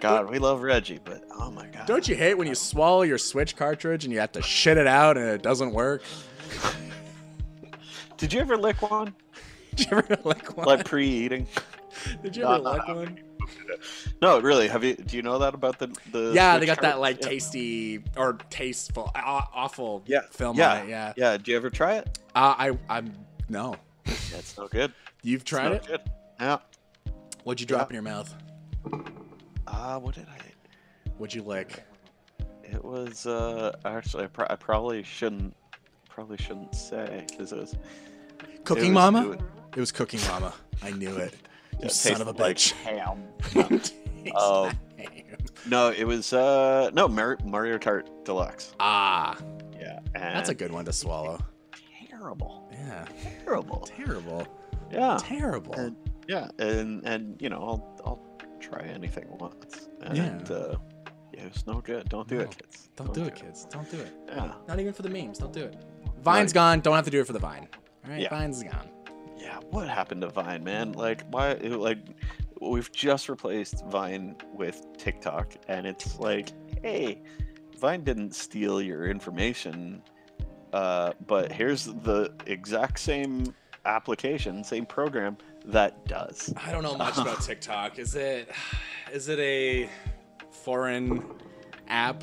Speaker 1: God, we love Reggie, but oh my god.
Speaker 2: Don't you hate when you swallow your Switch cartridge and you have to shit it out and it doesn't work?
Speaker 1: Did you ever lick one?
Speaker 2: Did you ever lick one?
Speaker 1: Like pre-eating?
Speaker 2: Did you ever
Speaker 1: no, no.
Speaker 2: one?
Speaker 1: No, really. Have you? Do you know that about the the?
Speaker 2: Yeah,
Speaker 1: Switch
Speaker 2: they got that like
Speaker 1: Yeah.
Speaker 2: tasty or tasteful, awful
Speaker 1: Yeah,
Speaker 2: film
Speaker 1: yeah,
Speaker 2: on it. Yeah.
Speaker 1: Yeah. Do you ever try it?
Speaker 2: Uh, I I'm no.
Speaker 1: It's no good.
Speaker 2: You've tried it.
Speaker 1: Good. Yeah.
Speaker 2: What'd you drop
Speaker 1: Yeah.
Speaker 2: in your mouth?
Speaker 1: Uh, what did I?
Speaker 2: What'd you lick?
Speaker 1: It was uh actually I, pro- I probably shouldn't probably shouldn't say because it was it
Speaker 2: Cooking
Speaker 1: was-
Speaker 2: Mama?
Speaker 1: it was-
Speaker 2: It was Cooking Mama. I knew it. You
Speaker 1: it
Speaker 2: son of a
Speaker 1: like
Speaker 2: bitch.
Speaker 1: ham. Um,
Speaker 2: like ham.
Speaker 1: no, it was uh no Mar- Mario Kart Deluxe.
Speaker 2: ah,
Speaker 1: Yeah,
Speaker 2: that's a good one to swallow.
Speaker 1: Terrible,
Speaker 2: Yeah.
Speaker 1: terrible.
Speaker 2: Terrible.
Speaker 1: Yeah,
Speaker 2: Terrible.
Speaker 1: and, yeah, and and you know try anything once, and
Speaker 2: Yeah.
Speaker 1: uh, yeah, it's no good. Don't do
Speaker 2: No,
Speaker 1: it, kids.
Speaker 2: Don't do it, kids. Don't do it.
Speaker 1: Yeah,
Speaker 2: Not even for the memes. Don't do it. Vine's
Speaker 1: Right.
Speaker 2: gone. Don't have to do it for the Vine. All right,
Speaker 1: Yeah.
Speaker 2: Vine's gone.
Speaker 1: yeah. What happened to Vine, man? Like why? Like we've just replaced Vine with TikTok, and it's like, hey, Vine didn't steal your information, uh, but here's the exact same application, same program that does.
Speaker 2: I don't know much about TikTok. Is it is it a foreign app?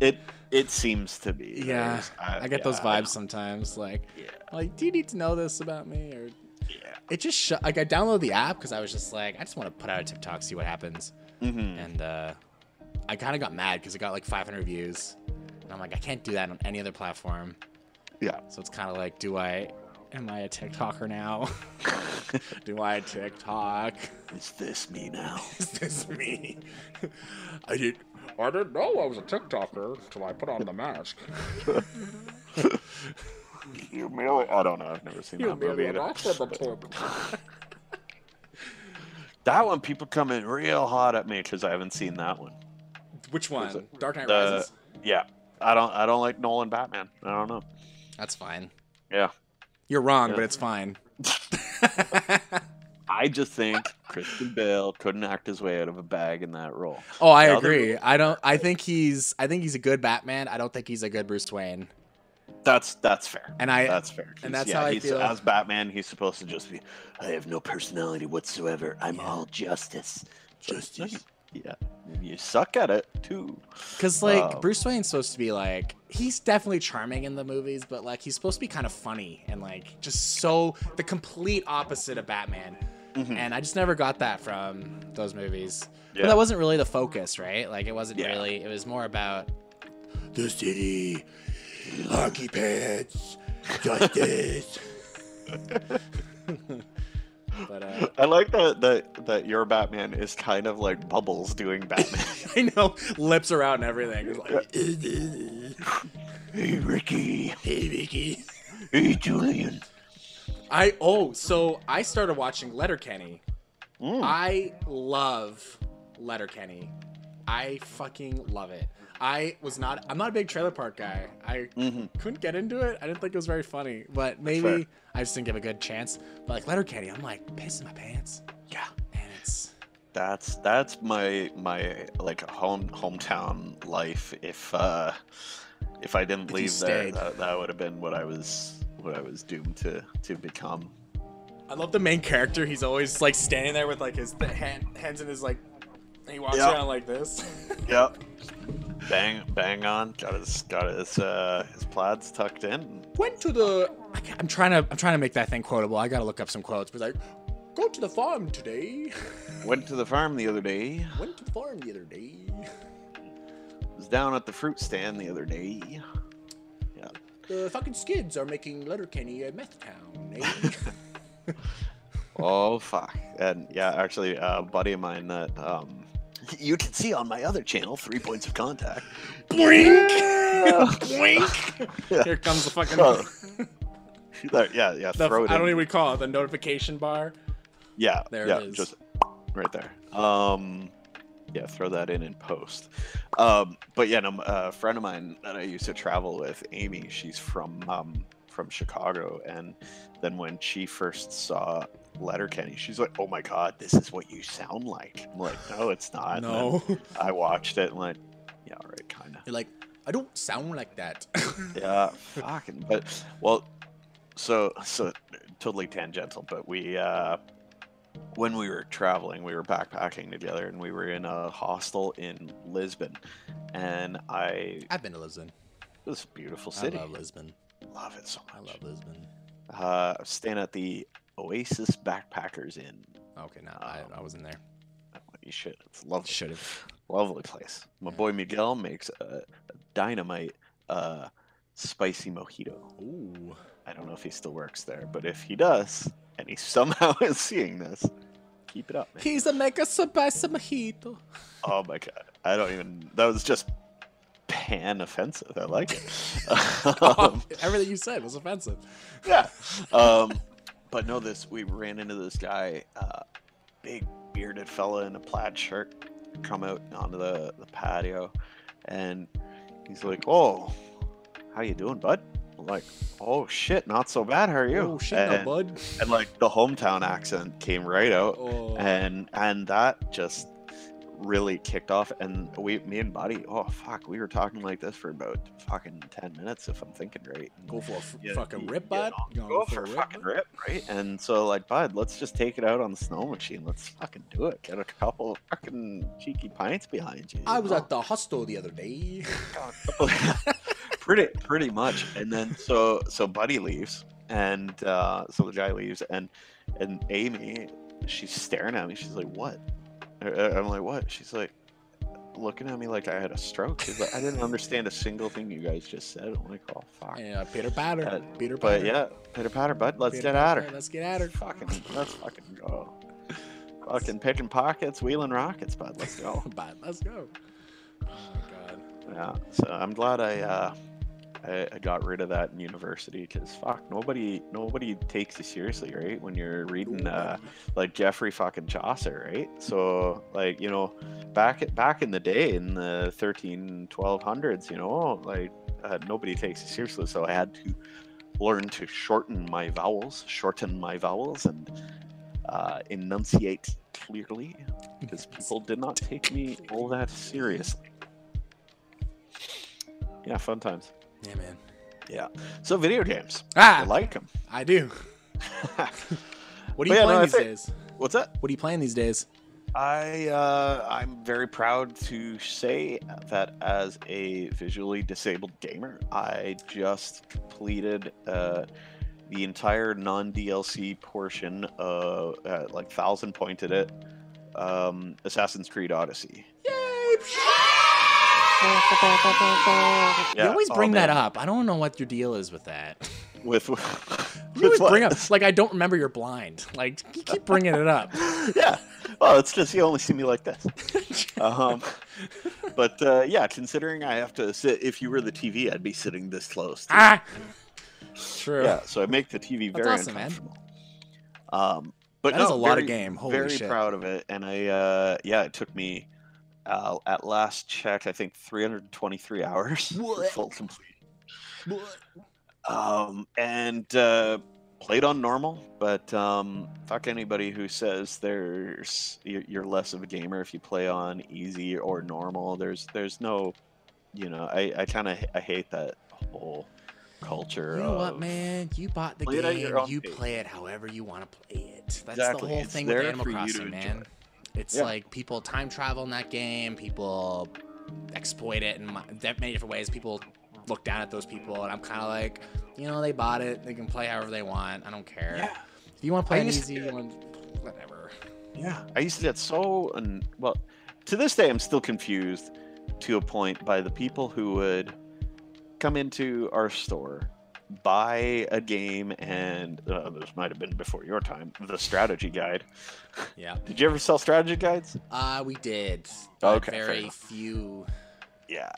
Speaker 1: It it seems to be.
Speaker 2: Yeah,
Speaker 1: There's-
Speaker 2: I get those
Speaker 1: yeah, I
Speaker 2: vibes sometimes. Like,
Speaker 1: Yeah,
Speaker 2: like, do you need to know this about me? Or
Speaker 1: yeah.
Speaker 2: it just sh- like I downloaded the app because I was just like, I just want to put out a TikTok, see what happens.
Speaker 1: Mm-hmm.
Speaker 2: And uh, I kind of got mad because it got like 500 views, and I'm like, I can't do that on any other platform.
Speaker 1: Yeah.
Speaker 2: So it's kind of like, do I? Am I a TikToker now? do I TikTok?
Speaker 1: Is this me now?
Speaker 2: Is this me? I did. I didn't know I was a TikToker until I put on the mask.
Speaker 1: You merely. I don't know. I've never seen that movie. either. That one, people come in real hot at me because I haven't seen that one.
Speaker 2: Which one? Dark Knight Rises.
Speaker 1: Yeah, I don't. I don't like Nolan Batman. I don't know.
Speaker 2: That's fine.
Speaker 1: Yeah.
Speaker 2: You're wrong,
Speaker 1: Yeah.
Speaker 2: but it's fine.
Speaker 1: I just think Christian Bale couldn't act his way out of a bag in that role.
Speaker 2: oh, I
Speaker 1: other-
Speaker 2: agree. I don't. I think he's. I think he's a good Batman. I don't think he's a good Bruce Wayne.
Speaker 1: That's that's fair.
Speaker 2: And I.
Speaker 1: That's fair.
Speaker 2: And that's
Speaker 1: yeah,
Speaker 2: how I
Speaker 1: he's,
Speaker 2: feel.
Speaker 1: As Batman, he's supposed to just be. I have no personality whatsoever. I'm all justice.
Speaker 2: Justice.
Speaker 1: Yeah, you suck at it too.
Speaker 2: Because like
Speaker 1: Wow.
Speaker 2: Bruce Wayne's supposed to be like he's definitely charming in the movies, but like he's supposed to be kind of funny and like just so the complete opposite of Batman.
Speaker 1: Mhm.
Speaker 2: And I just never got that from those movies. But that wasn't really the focus, right? Like it wasn't
Speaker 1: Yeah.
Speaker 2: really. It was more about the city, hockey pants, justice. but uh,
Speaker 1: I like that that that your Batman is kind of like Bubbles doing Batman.
Speaker 2: I know lips are out and everything. Like,
Speaker 1: hey Ricky.
Speaker 2: hey, Vicky.
Speaker 1: Hey Julian.
Speaker 2: I oh, so I started watching Letterkenny.
Speaker 1: Mm.
Speaker 2: I love Letterkenny. I fucking love it. I was not. I'm not a big trailer park guy. I
Speaker 1: Mhm.
Speaker 2: couldn't get into it. I didn't think it was very funny. But maybe. I just didn't give it a good chance. But like Letterkenny, I'm like pissing my pants.
Speaker 1: Yeah.
Speaker 2: Man, it's
Speaker 1: That's that's my my like home hometown life. If uh if I didn't
Speaker 2: If
Speaker 1: leave there, that, that would have been what I was what I was doomed to to become.
Speaker 2: I love the main character. He's always like standing there with like his hand, hands in his like. And he walks
Speaker 1: Yeah.
Speaker 2: around like this.
Speaker 1: Yep. Bang bang on. Got his got his uh his plaids tucked in.
Speaker 2: went to the. I ca- I'm trying to. I'm trying to make that thing quotable. I gotta look up some quotes. But like, go to the farm today.
Speaker 1: Went to the farm the other day.
Speaker 2: Went to the farm the other day.
Speaker 1: Was down at the fruit stand the other day. Yeah.
Speaker 2: The fucking skids are making Letterkenny a meth town. Eh?
Speaker 1: Oh fuck! And yeah, actually, a buddy of mine that um, you can see on my other channel, Three Points of Contact.
Speaker 2: Blink. Blink.
Speaker 1: Yeah.
Speaker 2: Here comes the fucking.
Speaker 1: Oh, There, yeah, yeah.
Speaker 2: the-
Speaker 1: throw it.
Speaker 2: I don't even what call it the notification bar.
Speaker 1: Yeah,
Speaker 2: There it
Speaker 1: yeah,
Speaker 2: is.
Speaker 1: just right there. Um, yeah, throw that in and post. Um, but yeah, no, a friend of mine that I used to travel with, Amy, she's from um from Chicago, and then when she first saw Letterkenny, she's like, "Oh my god, this is what you sound like." I'm like, "No, it's not."
Speaker 2: No.
Speaker 1: I watched it and like, yeah, all right, kind of.
Speaker 2: You're like, I don't sound like that.
Speaker 1: Yeah, fucking. But well, so so totally tangential. But we uh, when we were traveling, we were backpacking together, and we were in a hostel in Lisbon, and I
Speaker 2: I've been to Lisbon.
Speaker 1: it was a beautiful city.
Speaker 2: I love Lisbon.
Speaker 1: Love it so much.
Speaker 2: I love Lisbon.
Speaker 1: Uh, staying at the Oasis Backpackers Inn.
Speaker 2: Okay, no, I, I wasn't there.
Speaker 1: You should. It's lovely.
Speaker 2: Should have.
Speaker 1: Lovely place. My boy Miguel makes a, a dynamite uh, spicy mojito.
Speaker 2: Ooh.
Speaker 1: I don't know if he still works there, but if he does, and he somehow is seeing this, keep it up, man.
Speaker 2: He's a mega spicy mojito.
Speaker 1: Oh my god, I don't even. That was just pan offensive. I like it. um,
Speaker 2: Everything you said was offensive.
Speaker 1: yeah. Um, but no, this we ran into this guy, uh, big bearded fella in a plaid shirt, come out onto the, the patio, and he's like, "Oh, how you doing, bud?" I'm like, "Oh shit, not so bad. How are you?"
Speaker 2: Oh shit,
Speaker 1: and,
Speaker 2: no, bud.
Speaker 1: and like the hometown accent came right out,
Speaker 2: Oh.
Speaker 1: and and that just really kicked off and we me and buddy oh fuck we were talking like this for about fucking 10 minutes if i'm thinking right And,
Speaker 2: Go for a f-
Speaker 1: yeah,
Speaker 2: fucking rip, bud. You gonna
Speaker 1: go for a
Speaker 2: rip,
Speaker 1: fucking
Speaker 2: bud?
Speaker 1: rip right and so like bud let's just take it out on the snow machine let's fucking do it get a couple fucking cheeky pints behind you, you
Speaker 2: I was
Speaker 1: know?
Speaker 2: at the hostel the other day.
Speaker 1: pretty pretty much and then so so buddy leaves and uh so the guy leaves and and amy she's staring at me she's like what i'm like what she's like looking at me like i had a stroke she's like i didn't understand a single thing you guys just said i'm like oh fuck
Speaker 2: Yeah, Peter Patter.
Speaker 1: Uh,
Speaker 2: Peter
Speaker 1: but
Speaker 2: Patter.
Speaker 1: yeah pitter patter bud let's
Speaker 2: Peter
Speaker 1: get at her
Speaker 2: Let's get at her.
Speaker 1: fucking let's fucking go fucking picking pockets wheeling rockets bud let's go
Speaker 2: Bud, let's go. Oh my god.
Speaker 1: Yeah, so I'm glad I uh, I, I got rid of that in university because fuck, nobody nobody takes you seriously, right? When you're reading uh, like Geoffrey fucking Chaucer, right? So like you know, back back in the day in the 13 1200s, you know, like uh, nobody takes you seriously, so I had to learn to shorten my vowels, shorten my vowels, and uh, enunciate clearly because people did not take me all that seriously. Yeah, fun times.
Speaker 2: Yeah, man.
Speaker 1: Yeah. So video games.
Speaker 2: Ah,
Speaker 1: I like them.
Speaker 2: I do. What are you
Speaker 1: yeah,
Speaker 2: playing
Speaker 1: I
Speaker 2: these
Speaker 1: think-
Speaker 2: days?
Speaker 1: What's that?
Speaker 2: What are you playing these days?
Speaker 1: I uh, I'm very proud to say that as a visually disabled gamer, I just completed uh, the entire non DLC portion of uh, like thousand pointed it um, Assassin's Creed Odyssey.
Speaker 2: Yay! You always bring that up. I don't know what your deal is with that.
Speaker 1: with.
Speaker 2: You always
Speaker 1: with
Speaker 2: bring up like I don't remember you're blind. Like you keep bringing it up.
Speaker 1: yeah. Well, it's just you only see me like this. Um, but uh, yeah, considering I have to sit, if you were the TV, I'd be sitting this close. to-
Speaker 2: ah. True.
Speaker 1: Yeah, so I make the TV
Speaker 2: That's
Speaker 1: very
Speaker 2: awesome, man.
Speaker 1: uncomfortable. Um, but
Speaker 2: That
Speaker 1: no,
Speaker 2: is a lot of game. Holy shit.
Speaker 1: very
Speaker 2: shit.
Speaker 1: proud of it, and I uh, yeah, it took me uh, at last check, I think 323 hours
Speaker 2: What?
Speaker 1: full complete. Um, and uh, played on normal, but um, fuck anybody who says there's you're, less of a gamer if you play on easy or normal. There's there's no, you know, I I kind of I hate that whole culture.
Speaker 2: You know what, man? You bought the
Speaker 1: Play it at
Speaker 2: game. You play it however you want to play it. That's
Speaker 1: Exactly.
Speaker 2: the whole
Speaker 1: It's
Speaker 2: thing with Animal
Speaker 1: you to enjoy.
Speaker 2: Man. It's
Speaker 1: Yeah.
Speaker 2: like people time travel in that game. People exploit it in that many different ways. People look down at those people, and I'm kind of like, you know, they bought it. They can play however they want. I don't care.
Speaker 1: Yeah.
Speaker 2: If you want to play
Speaker 1: I
Speaker 2: it
Speaker 1: to
Speaker 2: easy, you want whatever.
Speaker 1: Yeah, I used to get so and well, to this day I'm still confused to a point by the people who would come into our store, buy a game, and uh, this might have been before your time, the strategy guide.
Speaker 2: Yeah.
Speaker 1: Did you ever sell strategy guides?
Speaker 2: Uh, we did.
Speaker 1: Okay,
Speaker 2: Very few.
Speaker 1: Yeah,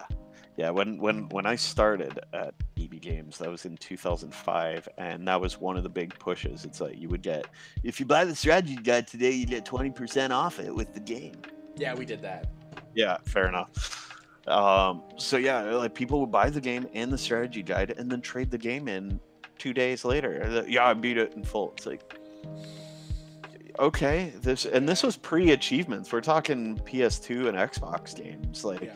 Speaker 1: yeah. When when when I started at EB Games, that was in 2005, and that was one of the big pushes. It's like you would get if you buy the strategy guide today, you get 20% off it with the game.
Speaker 2: Yeah, we did that.
Speaker 1: Yeah, fair enough. Um, so yeah, like people would buy the game and the strategy guide and then trade the game in two days later. Yeah, I beat it in full. It's like, okay, this and this was pre-achievements. We're talking PS2 and Xbox games. Like,
Speaker 2: Yeah.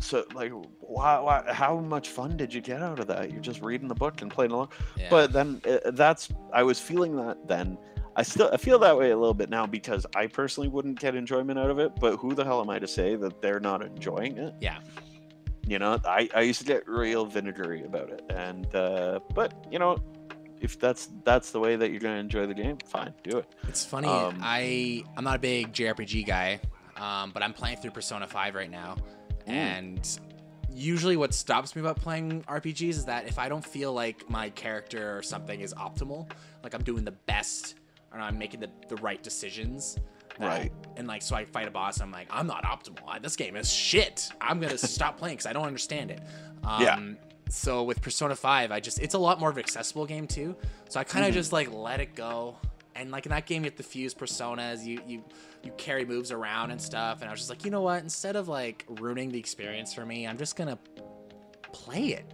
Speaker 1: so like, why, why, how much fun did you get out of that? You're just reading the book and playing along.
Speaker 2: Yeah.
Speaker 1: But then uh, that's I was feeling that then. I still I feel that way a little bit now because I personally wouldn't get enjoyment out of it. But who the hell am I to say that they're not enjoying it?
Speaker 2: Yeah.
Speaker 1: You know, I, I used to get real vinegary about it, and uh, but you know, if that's that's the way that you're gonna enjoy the game, fine, do it.
Speaker 2: It's funny.
Speaker 1: Um,
Speaker 2: I I'm not a big JRPG guy, um, but I'm playing through Persona 5 right now, and usually what stops me about playing RPGs is that if I don't feel like my character or something is optimal, like I'm doing the best or I'm making the, the right decisions. that-
Speaker 1: Right.
Speaker 2: And like, so I fight a boss and I'm like, I'm not optimal. I- This game is shit. I'm going to stop playing because I don't understand it. Um,
Speaker 1: Yeah.
Speaker 2: So with Persona 5, I just, it's a lot more of an accessible game too. So I kind of
Speaker 1: Mhm.
Speaker 2: just like let it go. And like in that game, you have to fuse personas. You, you, you carry moves around and stuff. And I was just like, you know what? Instead of like ruining the experience for me, I'm just going to play it.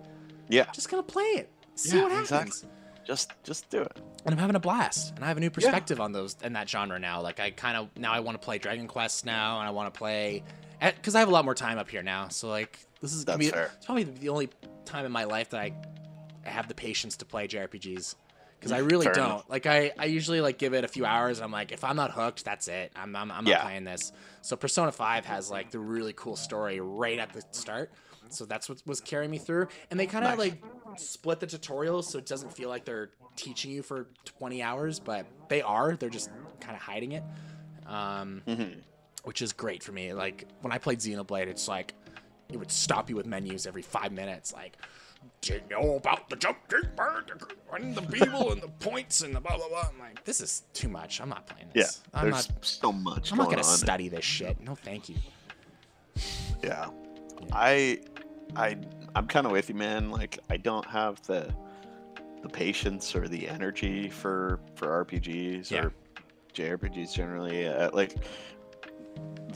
Speaker 1: Yeah,
Speaker 2: Just going to play it. See
Speaker 1: Yeah,
Speaker 2: what happens
Speaker 1: exactly. Just just do it.
Speaker 2: and I'm having a blast. And I have a new perspective on those in that genre now. Like I kind of now I want to play Dragon Quest now, and I want to play eh, because I have a lot more time up here now. So like this is gonna be
Speaker 1: fair.
Speaker 2: it's probably the only time in my life that I have the patience to play JRPGs. Because I really
Speaker 1: Fair
Speaker 2: don't.
Speaker 1: enough.
Speaker 2: Like I, I usually like give it a few hours and I'm like, if I'm not hooked, that's it. I'm I'm, I'm not playing this. So Persona 5 has like the really cool story right at the start. So that's what was carrying me through. And they kind of
Speaker 1: Nice.
Speaker 2: like split the tutorials so it doesn't feel like they're teaching you for 20 hours, but they are. They're just kind of hiding it. Um,
Speaker 1: Mhm.
Speaker 2: which is great for me. Like when I played Xenoblade, it's like it would stop you with menus every five minutes. Like, do you know about the jump keeper and the people and the points and the blah blah blah? I'm like, this is too much. I'm not playing this. Yeah. I'm
Speaker 1: there's
Speaker 2: not.
Speaker 1: so much
Speaker 2: I'm not
Speaker 1: going
Speaker 2: gonna
Speaker 1: on.
Speaker 2: study this shit. No, thank you.
Speaker 1: Yeah. I I I'm kind of with you, man. Like I don't have the the patience or the energy for for RPGs
Speaker 2: Yeah.
Speaker 1: or JRPGs generally. Uh, like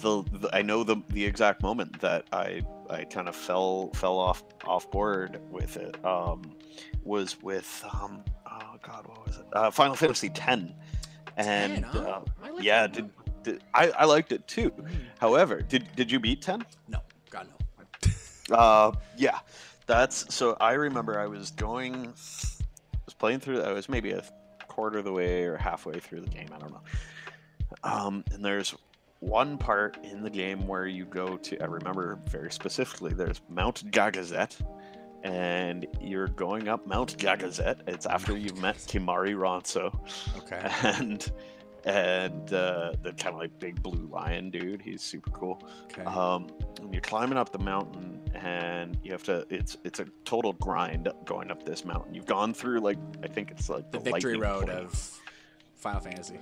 Speaker 1: the, the I know the the exact moment that I I kind of fell fell off off board with it um, was with um, oh god what was it uh, Final Fantasy X and
Speaker 2: 10, huh?
Speaker 1: uh,
Speaker 2: like
Speaker 1: yeah did, did I I liked it too.
Speaker 2: Mm.
Speaker 1: However, did did you beat ten?
Speaker 2: No, God no.
Speaker 1: Uh, yeah, that's so. I remember I was going, I was playing through. I was maybe a quarter of the way or halfway through the game. I don't know. Um, and there's one part in the game where you go to. I remember very specifically. There's Mount Gagazet, and you're going up Mount Gagazet. It's after you've met Kimahri Ronso
Speaker 2: Okay.
Speaker 1: and and uh, the kind of like big blue lion dude. He's super cool.
Speaker 2: Okay.
Speaker 1: Um, and you're climbing up the mountain, and you have to. It's it's a total grind going up this mountain. You've gone through like I think it's like
Speaker 2: the victory road
Speaker 1: point.
Speaker 2: of Final Fantasy.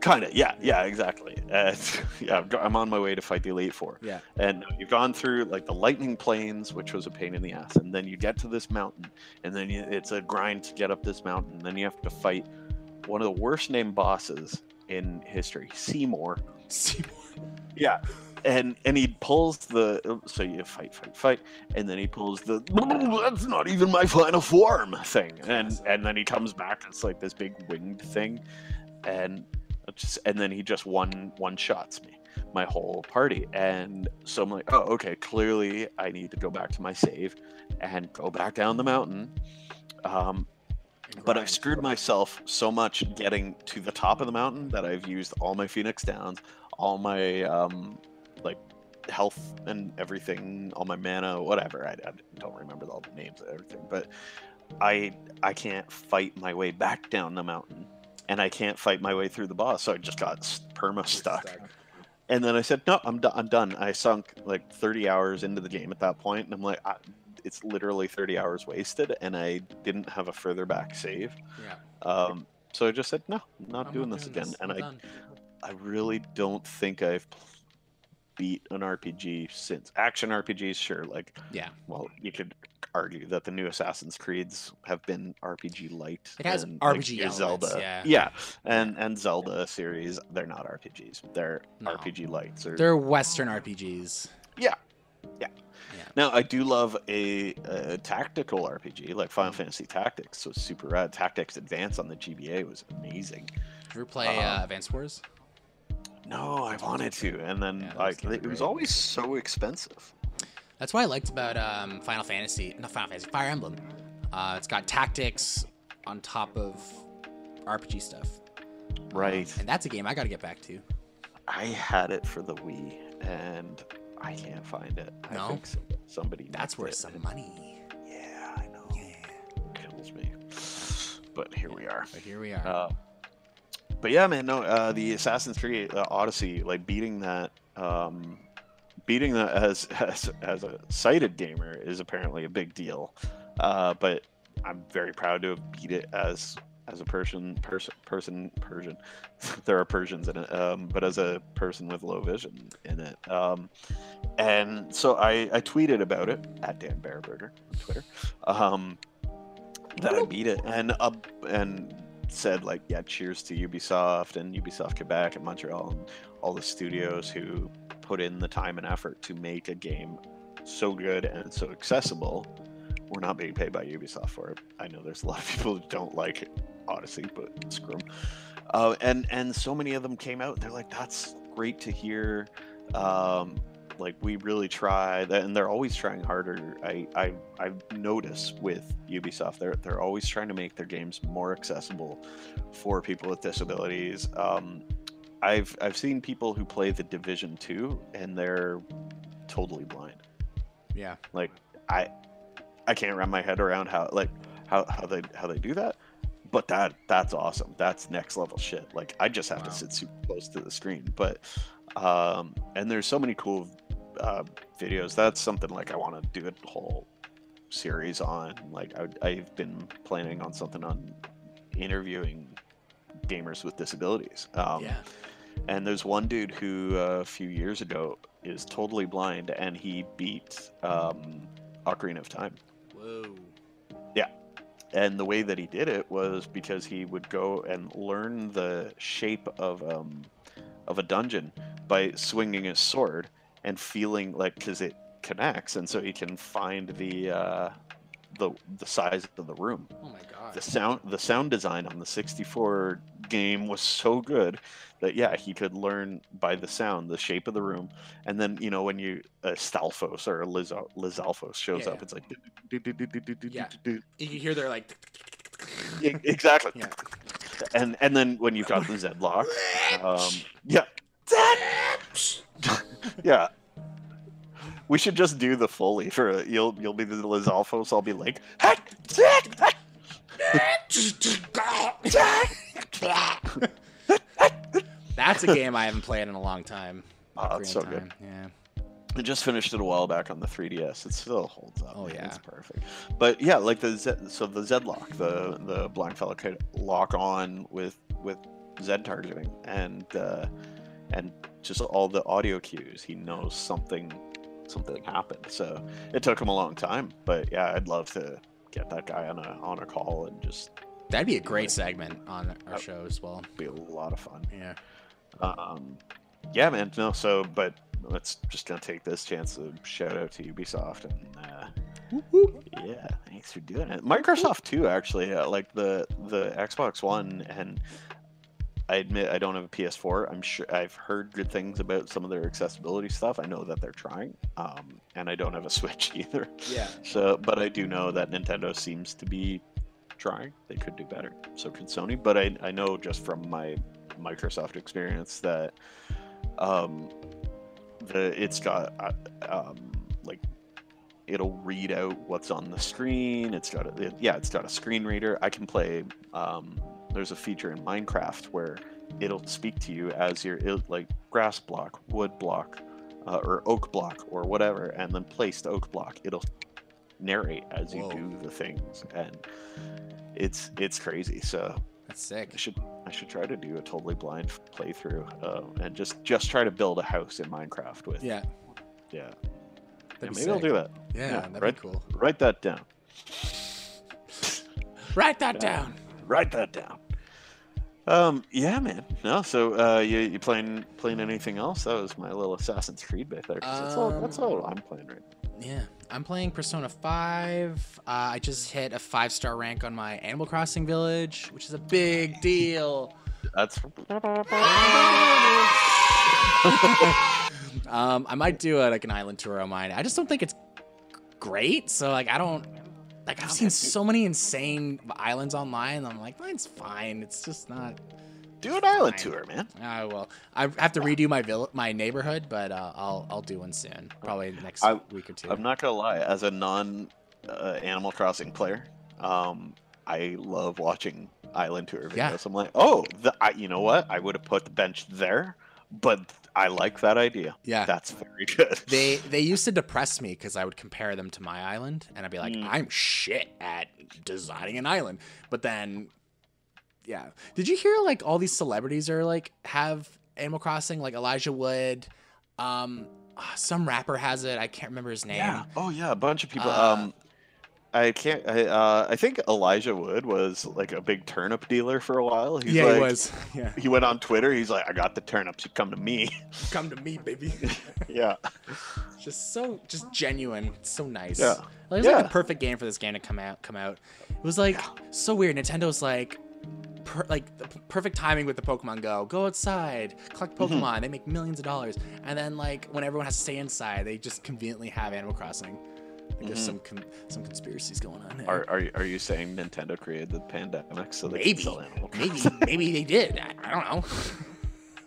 Speaker 1: Kind of, yeah, yeah, exactly. Uh, yeah, I'm on my way to fight the Elite Four,
Speaker 2: Yeah.
Speaker 1: and you've gone through like the lightning plains, which was a pain in the ass, and then you get to this mountain, and then you, it's a grind to get up this mountain. Then you have to fight one of the worst named bosses in history, Seymour.
Speaker 2: Seymour.
Speaker 1: Yeah, and and he pulls the so you fight, fight, fight, and then he pulls the that's not even my final form thing, and and then he comes back. It's like this big winged thing, and just and then he just one one shots me, my whole party, and so I'm like, oh okay, clearly I need to go back to my save, and go back down the mountain. Um, but I've screwed myself so much getting to the top of the mountain that I've used all my Phoenix Downs, all my um, health and everything, all my mana, whatever. I, I don't remember all the names of everything, but I I can't fight my way back down the mountain, and I can't fight my way through the boss. So I just got perma stuck. And then I said, no, I'm done. I'm done. I sunk like 30 hours into the game at that point, and I'm like, I, it's literally 30 hours wasted, and I didn't have a further back save.
Speaker 2: Yeah.
Speaker 1: Um, so I just said, no, I'm not
Speaker 2: I'm
Speaker 1: doing this again. And
Speaker 2: I'm
Speaker 1: I,
Speaker 2: done.
Speaker 1: I really don't think I've beat an RPG since action RPGs. Sure, like,
Speaker 2: Yeah.
Speaker 1: well, you could argue that the new Assassin's Creeds have been RPG light.
Speaker 2: It has
Speaker 1: and,
Speaker 2: RPG elements,
Speaker 1: Zelda,
Speaker 2: yeah.
Speaker 1: yeah, and and Zelda series, they're not RPGs. They're
Speaker 2: No.
Speaker 1: RPG lights. Or
Speaker 2: They're Western RPGs.
Speaker 1: yeah, yeah.
Speaker 2: Yeah.
Speaker 1: Now I do love a, a tactical RPG like Final Fantasy Tactics. So super rad. Tactics Advance on the GBA was amazing.
Speaker 2: Did you ever play uh,
Speaker 1: Um,
Speaker 2: Advance Wars?
Speaker 1: No, I wanted to, and then
Speaker 2: Yeah,
Speaker 1: like it was always so expensive.
Speaker 2: That's what I liked about um, Final Fantasy, not Final Fantasy, Fire Emblem. Uh, it's got tactics on top of RPG stuff. Um,
Speaker 1: Right.
Speaker 2: and that's a game I got to get back to.
Speaker 1: I had it for the Wii, and I can't find it. I
Speaker 2: No?
Speaker 1: think somebody.
Speaker 2: That's worth some money.
Speaker 1: Yeah, I know.
Speaker 2: Yeah.
Speaker 1: Kills me. But here we are.
Speaker 2: But here we are.
Speaker 1: Uh, but yeah, man, no, uh, the Assassin's Creed uh, Odyssey, like beating that, um, beating that as, as as a sighted gamer is apparently a big deal. Uh, but I'm very proud to have beat it as as a Persian person person Persian. there are Persians in it, um, but as a person with low vision in it. Um, and so I, I tweeted about it at Dan Bearburger on Twitter. Um, that I beat it and up and said like yeah cheers to ubisoft and ubisoft quebec and montreal and all the studios who put in the time and effort to make a game so good and so accessible. We're not being paid by ubisoft for it. I know there's a lot of people who don't like odyssey but screw 'em. Uh, and and so many of them came out. They're like that's great to hear. Um, like we really tried and they're always trying harder i i i notice with ubisoft they're they're always trying to make their games more accessible for people with disabilities um i've i've seen people who play the division 2 and they're totally blind
Speaker 2: yeah.
Speaker 1: like i i can't wrap my head around how like how, how they how they do that but that that's awesome that's next level shit like i just have
Speaker 2: Wow.
Speaker 1: to sit super close to the screen but um and there's so many cool uh, videos that's something like i want to do a whole series on like I, i've been planning on something on interviewing gamers with disabilities um
Speaker 2: yeah.
Speaker 1: and there's one dude who uh, a few years ago is totally blind, and he beat um, Ocarina of Time.
Speaker 2: Whoa. Yeah.
Speaker 1: And the way that he did it was because he would go and learn the shape of um, of a dungeon by swinging his sword and feeling like because it connects, and so he can find the uh, the the size of the room.
Speaker 2: Oh my god.
Speaker 1: The sound the sound design on the 64 game was so good that yeah he could learn by the sound the shape of the room and then you know when you uh, Stalfos or Liz Lizalfos shows
Speaker 2: Yeah,
Speaker 1: up
Speaker 2: yeah.
Speaker 1: it's like
Speaker 2: Yeah. You hear they're like.
Speaker 1: Exactly
Speaker 2: Yeah.
Speaker 1: and and then when you've got the Zedlock um yeah yeah we should just do the foley for you'll you'll be the Lizalfo, so I'll be like
Speaker 2: That's a game I haven't played in a long time.
Speaker 1: Oh, it's so
Speaker 2: of
Speaker 1: good.
Speaker 2: Yeah.
Speaker 1: I just finished it a while back on the 3DS. It still holds up.
Speaker 2: Oh, yeah.
Speaker 1: it's perfect. But yeah, like the Z, so the Z lock, the the blind fella could lock on with with Z targeting and uh, and just all the audio cues. He knows something something happened. So it took him a long time, but yeah, I'd love to get that guy on a on a call and just
Speaker 2: That'd be a great segment on our show as well.
Speaker 1: be a lot of fun.
Speaker 2: Yeah.
Speaker 1: Um, yeah, man. No, so but let's just gonna take this chance to shout out to Ubisoft and uh, yeah, thanks for doing it. Microsoft too, actually. Uh, like the the Xbox One, and I admit I don't have a PS4. I'm sure I've heard good things about some of their accessibility stuff. I know that they're trying, um, and I don't have a Switch either.
Speaker 2: Yeah.
Speaker 1: So, but I do know that Nintendo seems to be trying. They could do better. So could Sony. But I, I know just from my Microsoft experience that um, the it's got uh, um, like it'll read out what's on the screen. It's got a, it, yeah, it's got a screen reader. I can play. Um, there's a feature in Minecraft where it'll speak to you as you're like grass block, wood block, uh, or oak block, or whatever, and then placed oak block. It'll narrate as you do the things, and it's it's crazy. So
Speaker 2: That's sick.
Speaker 1: I should I should try to do a totally blind playthrough uh, and just just try to build a house in Minecraft with
Speaker 2: Yeah.
Speaker 1: yeah. Yeah,
Speaker 2: be
Speaker 1: maybe I'll do that.
Speaker 2: Yeah,
Speaker 1: Yeah,
Speaker 2: that'd
Speaker 1: right.
Speaker 2: be cool.
Speaker 1: Write that down.
Speaker 2: Write that down.
Speaker 1: Write that down. Um, yeah, man. No, so uh, you you playing playing anything else? That was my little Assassin's Creed bit there. 'cause that's all that's
Speaker 2: Um,
Speaker 1: all I'm playing right now.
Speaker 2: Yeah, I'm playing Persona 5. Uh, I just hit a five star rank on my Animal Crossing village, which is a big deal.
Speaker 1: That's
Speaker 2: Um, I might do a, like an island tour on mine. I just don't think it's great. So like, I don't like. I've seen so many insane islands online. I'm like, mine's fine. It's just not.
Speaker 1: do an island
Speaker 2: Fine.
Speaker 1: tour, man.
Speaker 2: I will. I have to redo my vill- my neighborhood, but uh, I'll I'll do one soon. Probably next
Speaker 1: I-
Speaker 2: week or 2
Speaker 1: I'm not gonna lie. As a non uh, Animal Crossing player, um, I love watching island tour videos.
Speaker 2: Yeah.
Speaker 1: I'm like, oh, the, I, you know what? I would have put the bench there, but I like that idea.
Speaker 2: yeah.
Speaker 1: That's very good.
Speaker 2: They they used to depress me because I would compare them to my island, and I'd be like,
Speaker 1: Mm.
Speaker 2: I'm shit at designing an island. But then, yeah, did you hear like all these celebrities are like have Animal Crossing, like Elijah Wood, um, ah, some rapper has it. I can't remember his name.
Speaker 1: Yeah. Oh yeah, a bunch of people.
Speaker 2: Uh,
Speaker 1: um, I can't. I, uh, I think Elijah Wood was like a big turnip dealer for a while. He's
Speaker 2: yeah,
Speaker 1: like,
Speaker 2: he was. Yeah,
Speaker 1: He went on Twitter. He's like, I got the turnips. You come to me.
Speaker 2: come to me, baby.
Speaker 1: yeah.
Speaker 2: just so just genuine. It's so nice.
Speaker 1: Yeah.
Speaker 2: Like, it was like
Speaker 1: Yeah.
Speaker 2: a perfect game for this game to come out. Come out. It was like so weird. Nintendo's like, per, like the p- perfect timing with the Pokemon Go. Go outside, collect
Speaker 1: Mm-hmm.
Speaker 2: Pokemon. They make millions of dollars. And then like when everyone has to stay inside, they just conveniently have Animal Crossing. There's some con- some conspiracies going on there.
Speaker 1: Mm-hmm. Are, are you- are you saying Nintendo created the pandemic so they
Speaker 2: maybe,
Speaker 1: could sell Animal
Speaker 2: maybe, maybe they did. I, I don't know.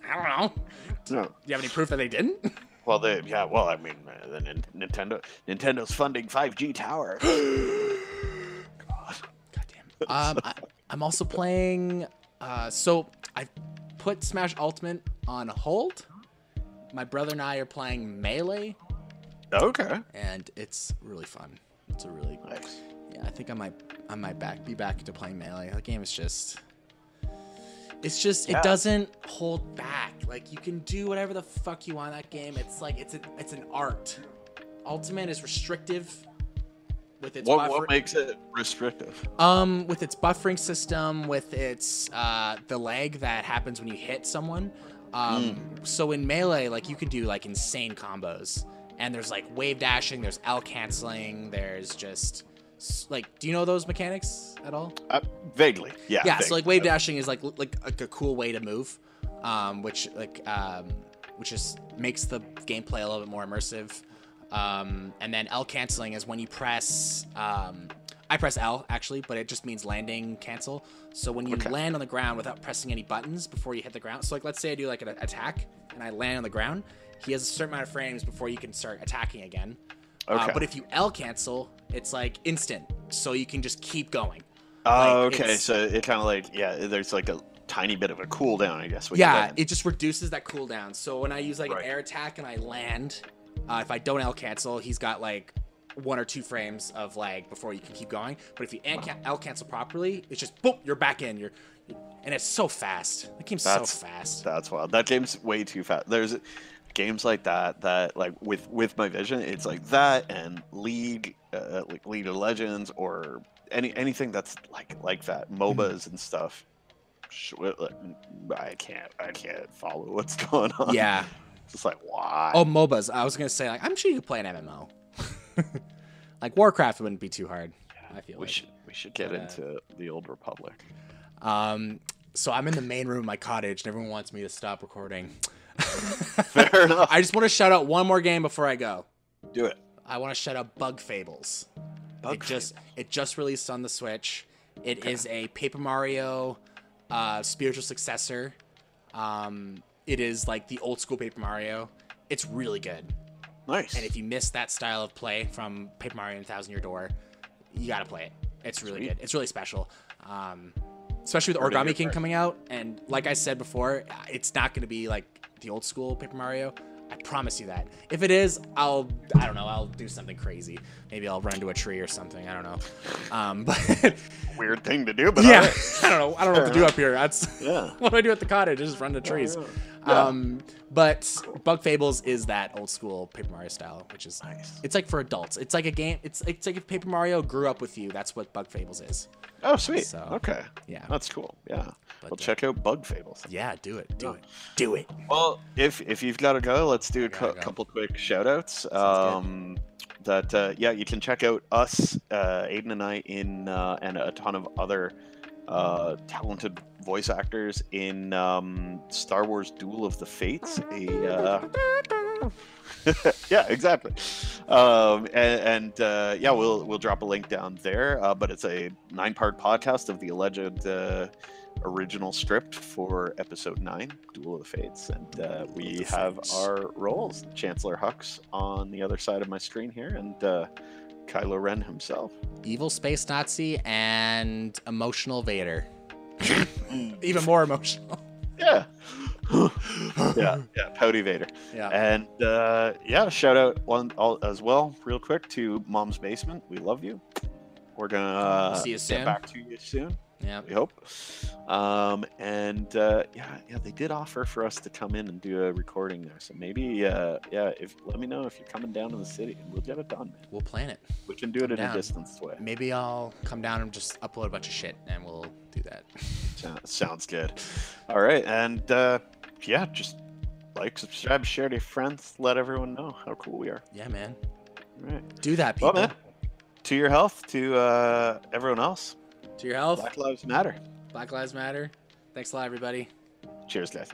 Speaker 2: I don't know.
Speaker 1: No.
Speaker 2: Do you have any proof that they didn't?
Speaker 1: Well, they yeah. Well, I mean, uh, the Nin- Nintendo Nintendo's funding 5G tower. God.
Speaker 2: Goddamn. Um, I, I'm also playing. Uh, so I put Smash Ultimate on hold. My brother and I are playing Melee,
Speaker 1: Okay.
Speaker 2: and it's really fun. It's a really
Speaker 1: Nice.
Speaker 2: yeah. I think I might I might back be back to playing Melee. The game is just. It's just
Speaker 1: Yeah.
Speaker 2: it doesn't hold back. Like you can do whatever the fuck you want in that game. It's like it's a, it's an art. Ultimate is restrictive. with its
Speaker 1: What, what makes it restrictive?
Speaker 2: um with its buffering system, with its uh the lag that happens when you hit someone. Um so in melee, like you can do like insane combos. And there's like wave dashing, there's L canceling, there's just like do you know those mechanics at all?
Speaker 1: Uh, vaguely, yeah.
Speaker 2: yeah so like wave dashing is like like, like a cool way to move um which like um which just makes the gameplay a little bit more immersive um and then l canceling is when you press um i press l actually but it just means landing cancel so when you
Speaker 1: Okay.
Speaker 2: land on the ground without pressing any buttons before you hit the ground so like let's say i do like an attack and i land on the ground he has a certain amount of frames before you can start attacking again uh, but if you l cancel it's like instant so you can just keep going
Speaker 1: Oh,
Speaker 2: like,
Speaker 1: okay. So it kind of like yeah, there's like a tiny bit of a cooldown, I guess.
Speaker 2: Yeah, it just reduces that cooldown. So when I use like
Speaker 1: Right.
Speaker 2: an air attack and I land, uh, if I don't L cancel, he's got like one or two frames of lag before you can keep going. But if you L L cancel properly, it's just boom, you're back in. You're, and it's so fast. The game's
Speaker 1: That's-
Speaker 2: so fast.
Speaker 1: That's wild. That game's way too fast. There's games like that that like with with my vision, it's like that and League, uh, like League of Legends or any anything that's like like that,
Speaker 2: Mm-hmm.
Speaker 1: MOBAs and stuff. Sh- I can't I can't follow what's going on.
Speaker 2: Yeah.
Speaker 1: just like why?
Speaker 2: Oh, MOBAs. I was gonna say like I'm sure you could play an MMO. like Warcraft wouldn't be too hard. I feel
Speaker 1: we
Speaker 2: like.
Speaker 1: should we should get
Speaker 2: But, uh,
Speaker 1: into the old Republic.
Speaker 2: Um, so I'm in the main room of my cottage, and everyone wants me to stop recording.
Speaker 1: Fair enough.
Speaker 2: I just want to shout out one more game before I go.
Speaker 1: Do it.
Speaker 2: I want to shout out Bug Fables.
Speaker 1: Bug
Speaker 2: it just it just released on the Switch. It is a Paper Mario uh, spiritual successor. Um, it is like the old school Paper Mario. It's really good.
Speaker 1: Nice.
Speaker 2: And if you miss that style of play from Paper Mario and Thousand Year Door, you gotta play it. It's really
Speaker 1: Sweet.
Speaker 2: good. It's really special. Um, especially with Origami King coming out. And like I said before, it's not gonna be like the old school Paper Mario. I promise you that. If it is, I'll I don't know. I'll do something crazy. Maybe I'll run into a tree or something. I don't know. Um, but
Speaker 1: Weird thing to do, but
Speaker 2: yeah,
Speaker 1: alright.
Speaker 2: I don't know. I don't know what to do up here. That's
Speaker 1: Yeah.
Speaker 2: what do I do at the cottage? I just run to trees.
Speaker 1: yeah. Yeah.
Speaker 2: Um, but Bug Fables is that old school Paper Mario style, which is
Speaker 1: Nice.
Speaker 2: It's like for adults. It's like a game. It's it's like if Paper Mario grew up with you. That's what Bug Fables is.
Speaker 1: Oh, sweet.
Speaker 2: So,
Speaker 1: okay.
Speaker 2: yeah.
Speaker 1: That's cool. Yeah.
Speaker 2: But,
Speaker 1: we'll
Speaker 2: uh,
Speaker 1: check out Bug Fables.
Speaker 2: Yeah, do it. Do
Speaker 1: Yeah.
Speaker 2: it. Do it.
Speaker 1: Well, if if you've got to go, let's do a
Speaker 2: gotta go.
Speaker 1: couple quick shout outs.
Speaker 2: good.
Speaker 1: Um, that uh, yeah, you can check out us, uh, Aiden and I, in uh, and a ton of other uh, talented voice actors in um, Star Wars: Duel of the Fates. A uh, yeah, exactly. Um, and and uh, yeah, we'll we'll drop a link down there. Uh, but it's a nine-part podcast of the alleged uh, original script for episode nine, Duel of the Fates, and uh, we have our roles: Chancellor Hux on the other side of my screen here, and uh, Kylo Ren himself.
Speaker 2: Evil space Nazi and emotional Vader. Even more emotional.
Speaker 1: Yeah. yeah, yeah, Pouty Vader.
Speaker 2: Yeah.
Speaker 1: And uh, yeah, shout out one all, as well, real quick, to Mom's Basement. We love you. We're gonna uh,
Speaker 2: See you soon.
Speaker 1: get back to you soon.
Speaker 2: Yeah.
Speaker 1: We hope. Um, and uh, yeah, yeah, they did offer for us to come in and do a recording there. So maybe, uh, yeah, if let me know if you're coming down to the city, and we'll get it done. Man.
Speaker 2: We'll plan it.
Speaker 1: We can do it
Speaker 2: Come
Speaker 1: in
Speaker 2: down.
Speaker 1: a distance way.
Speaker 2: Maybe I'll come down and just upload a bunch of shit, and we'll do that.
Speaker 1: So- Sounds good. All right, and uh, yeah, just like, subscribe, share to your friends, let everyone know how cool we are.
Speaker 2: Yeah, man.
Speaker 1: All right.
Speaker 2: Do that, people.
Speaker 1: Well, man, to your health, to uh, everyone else,
Speaker 2: To your health.
Speaker 1: Black Lives Matter.
Speaker 2: Black Lives Matter. Thanks a lot, everybody.
Speaker 1: Cheers, guys.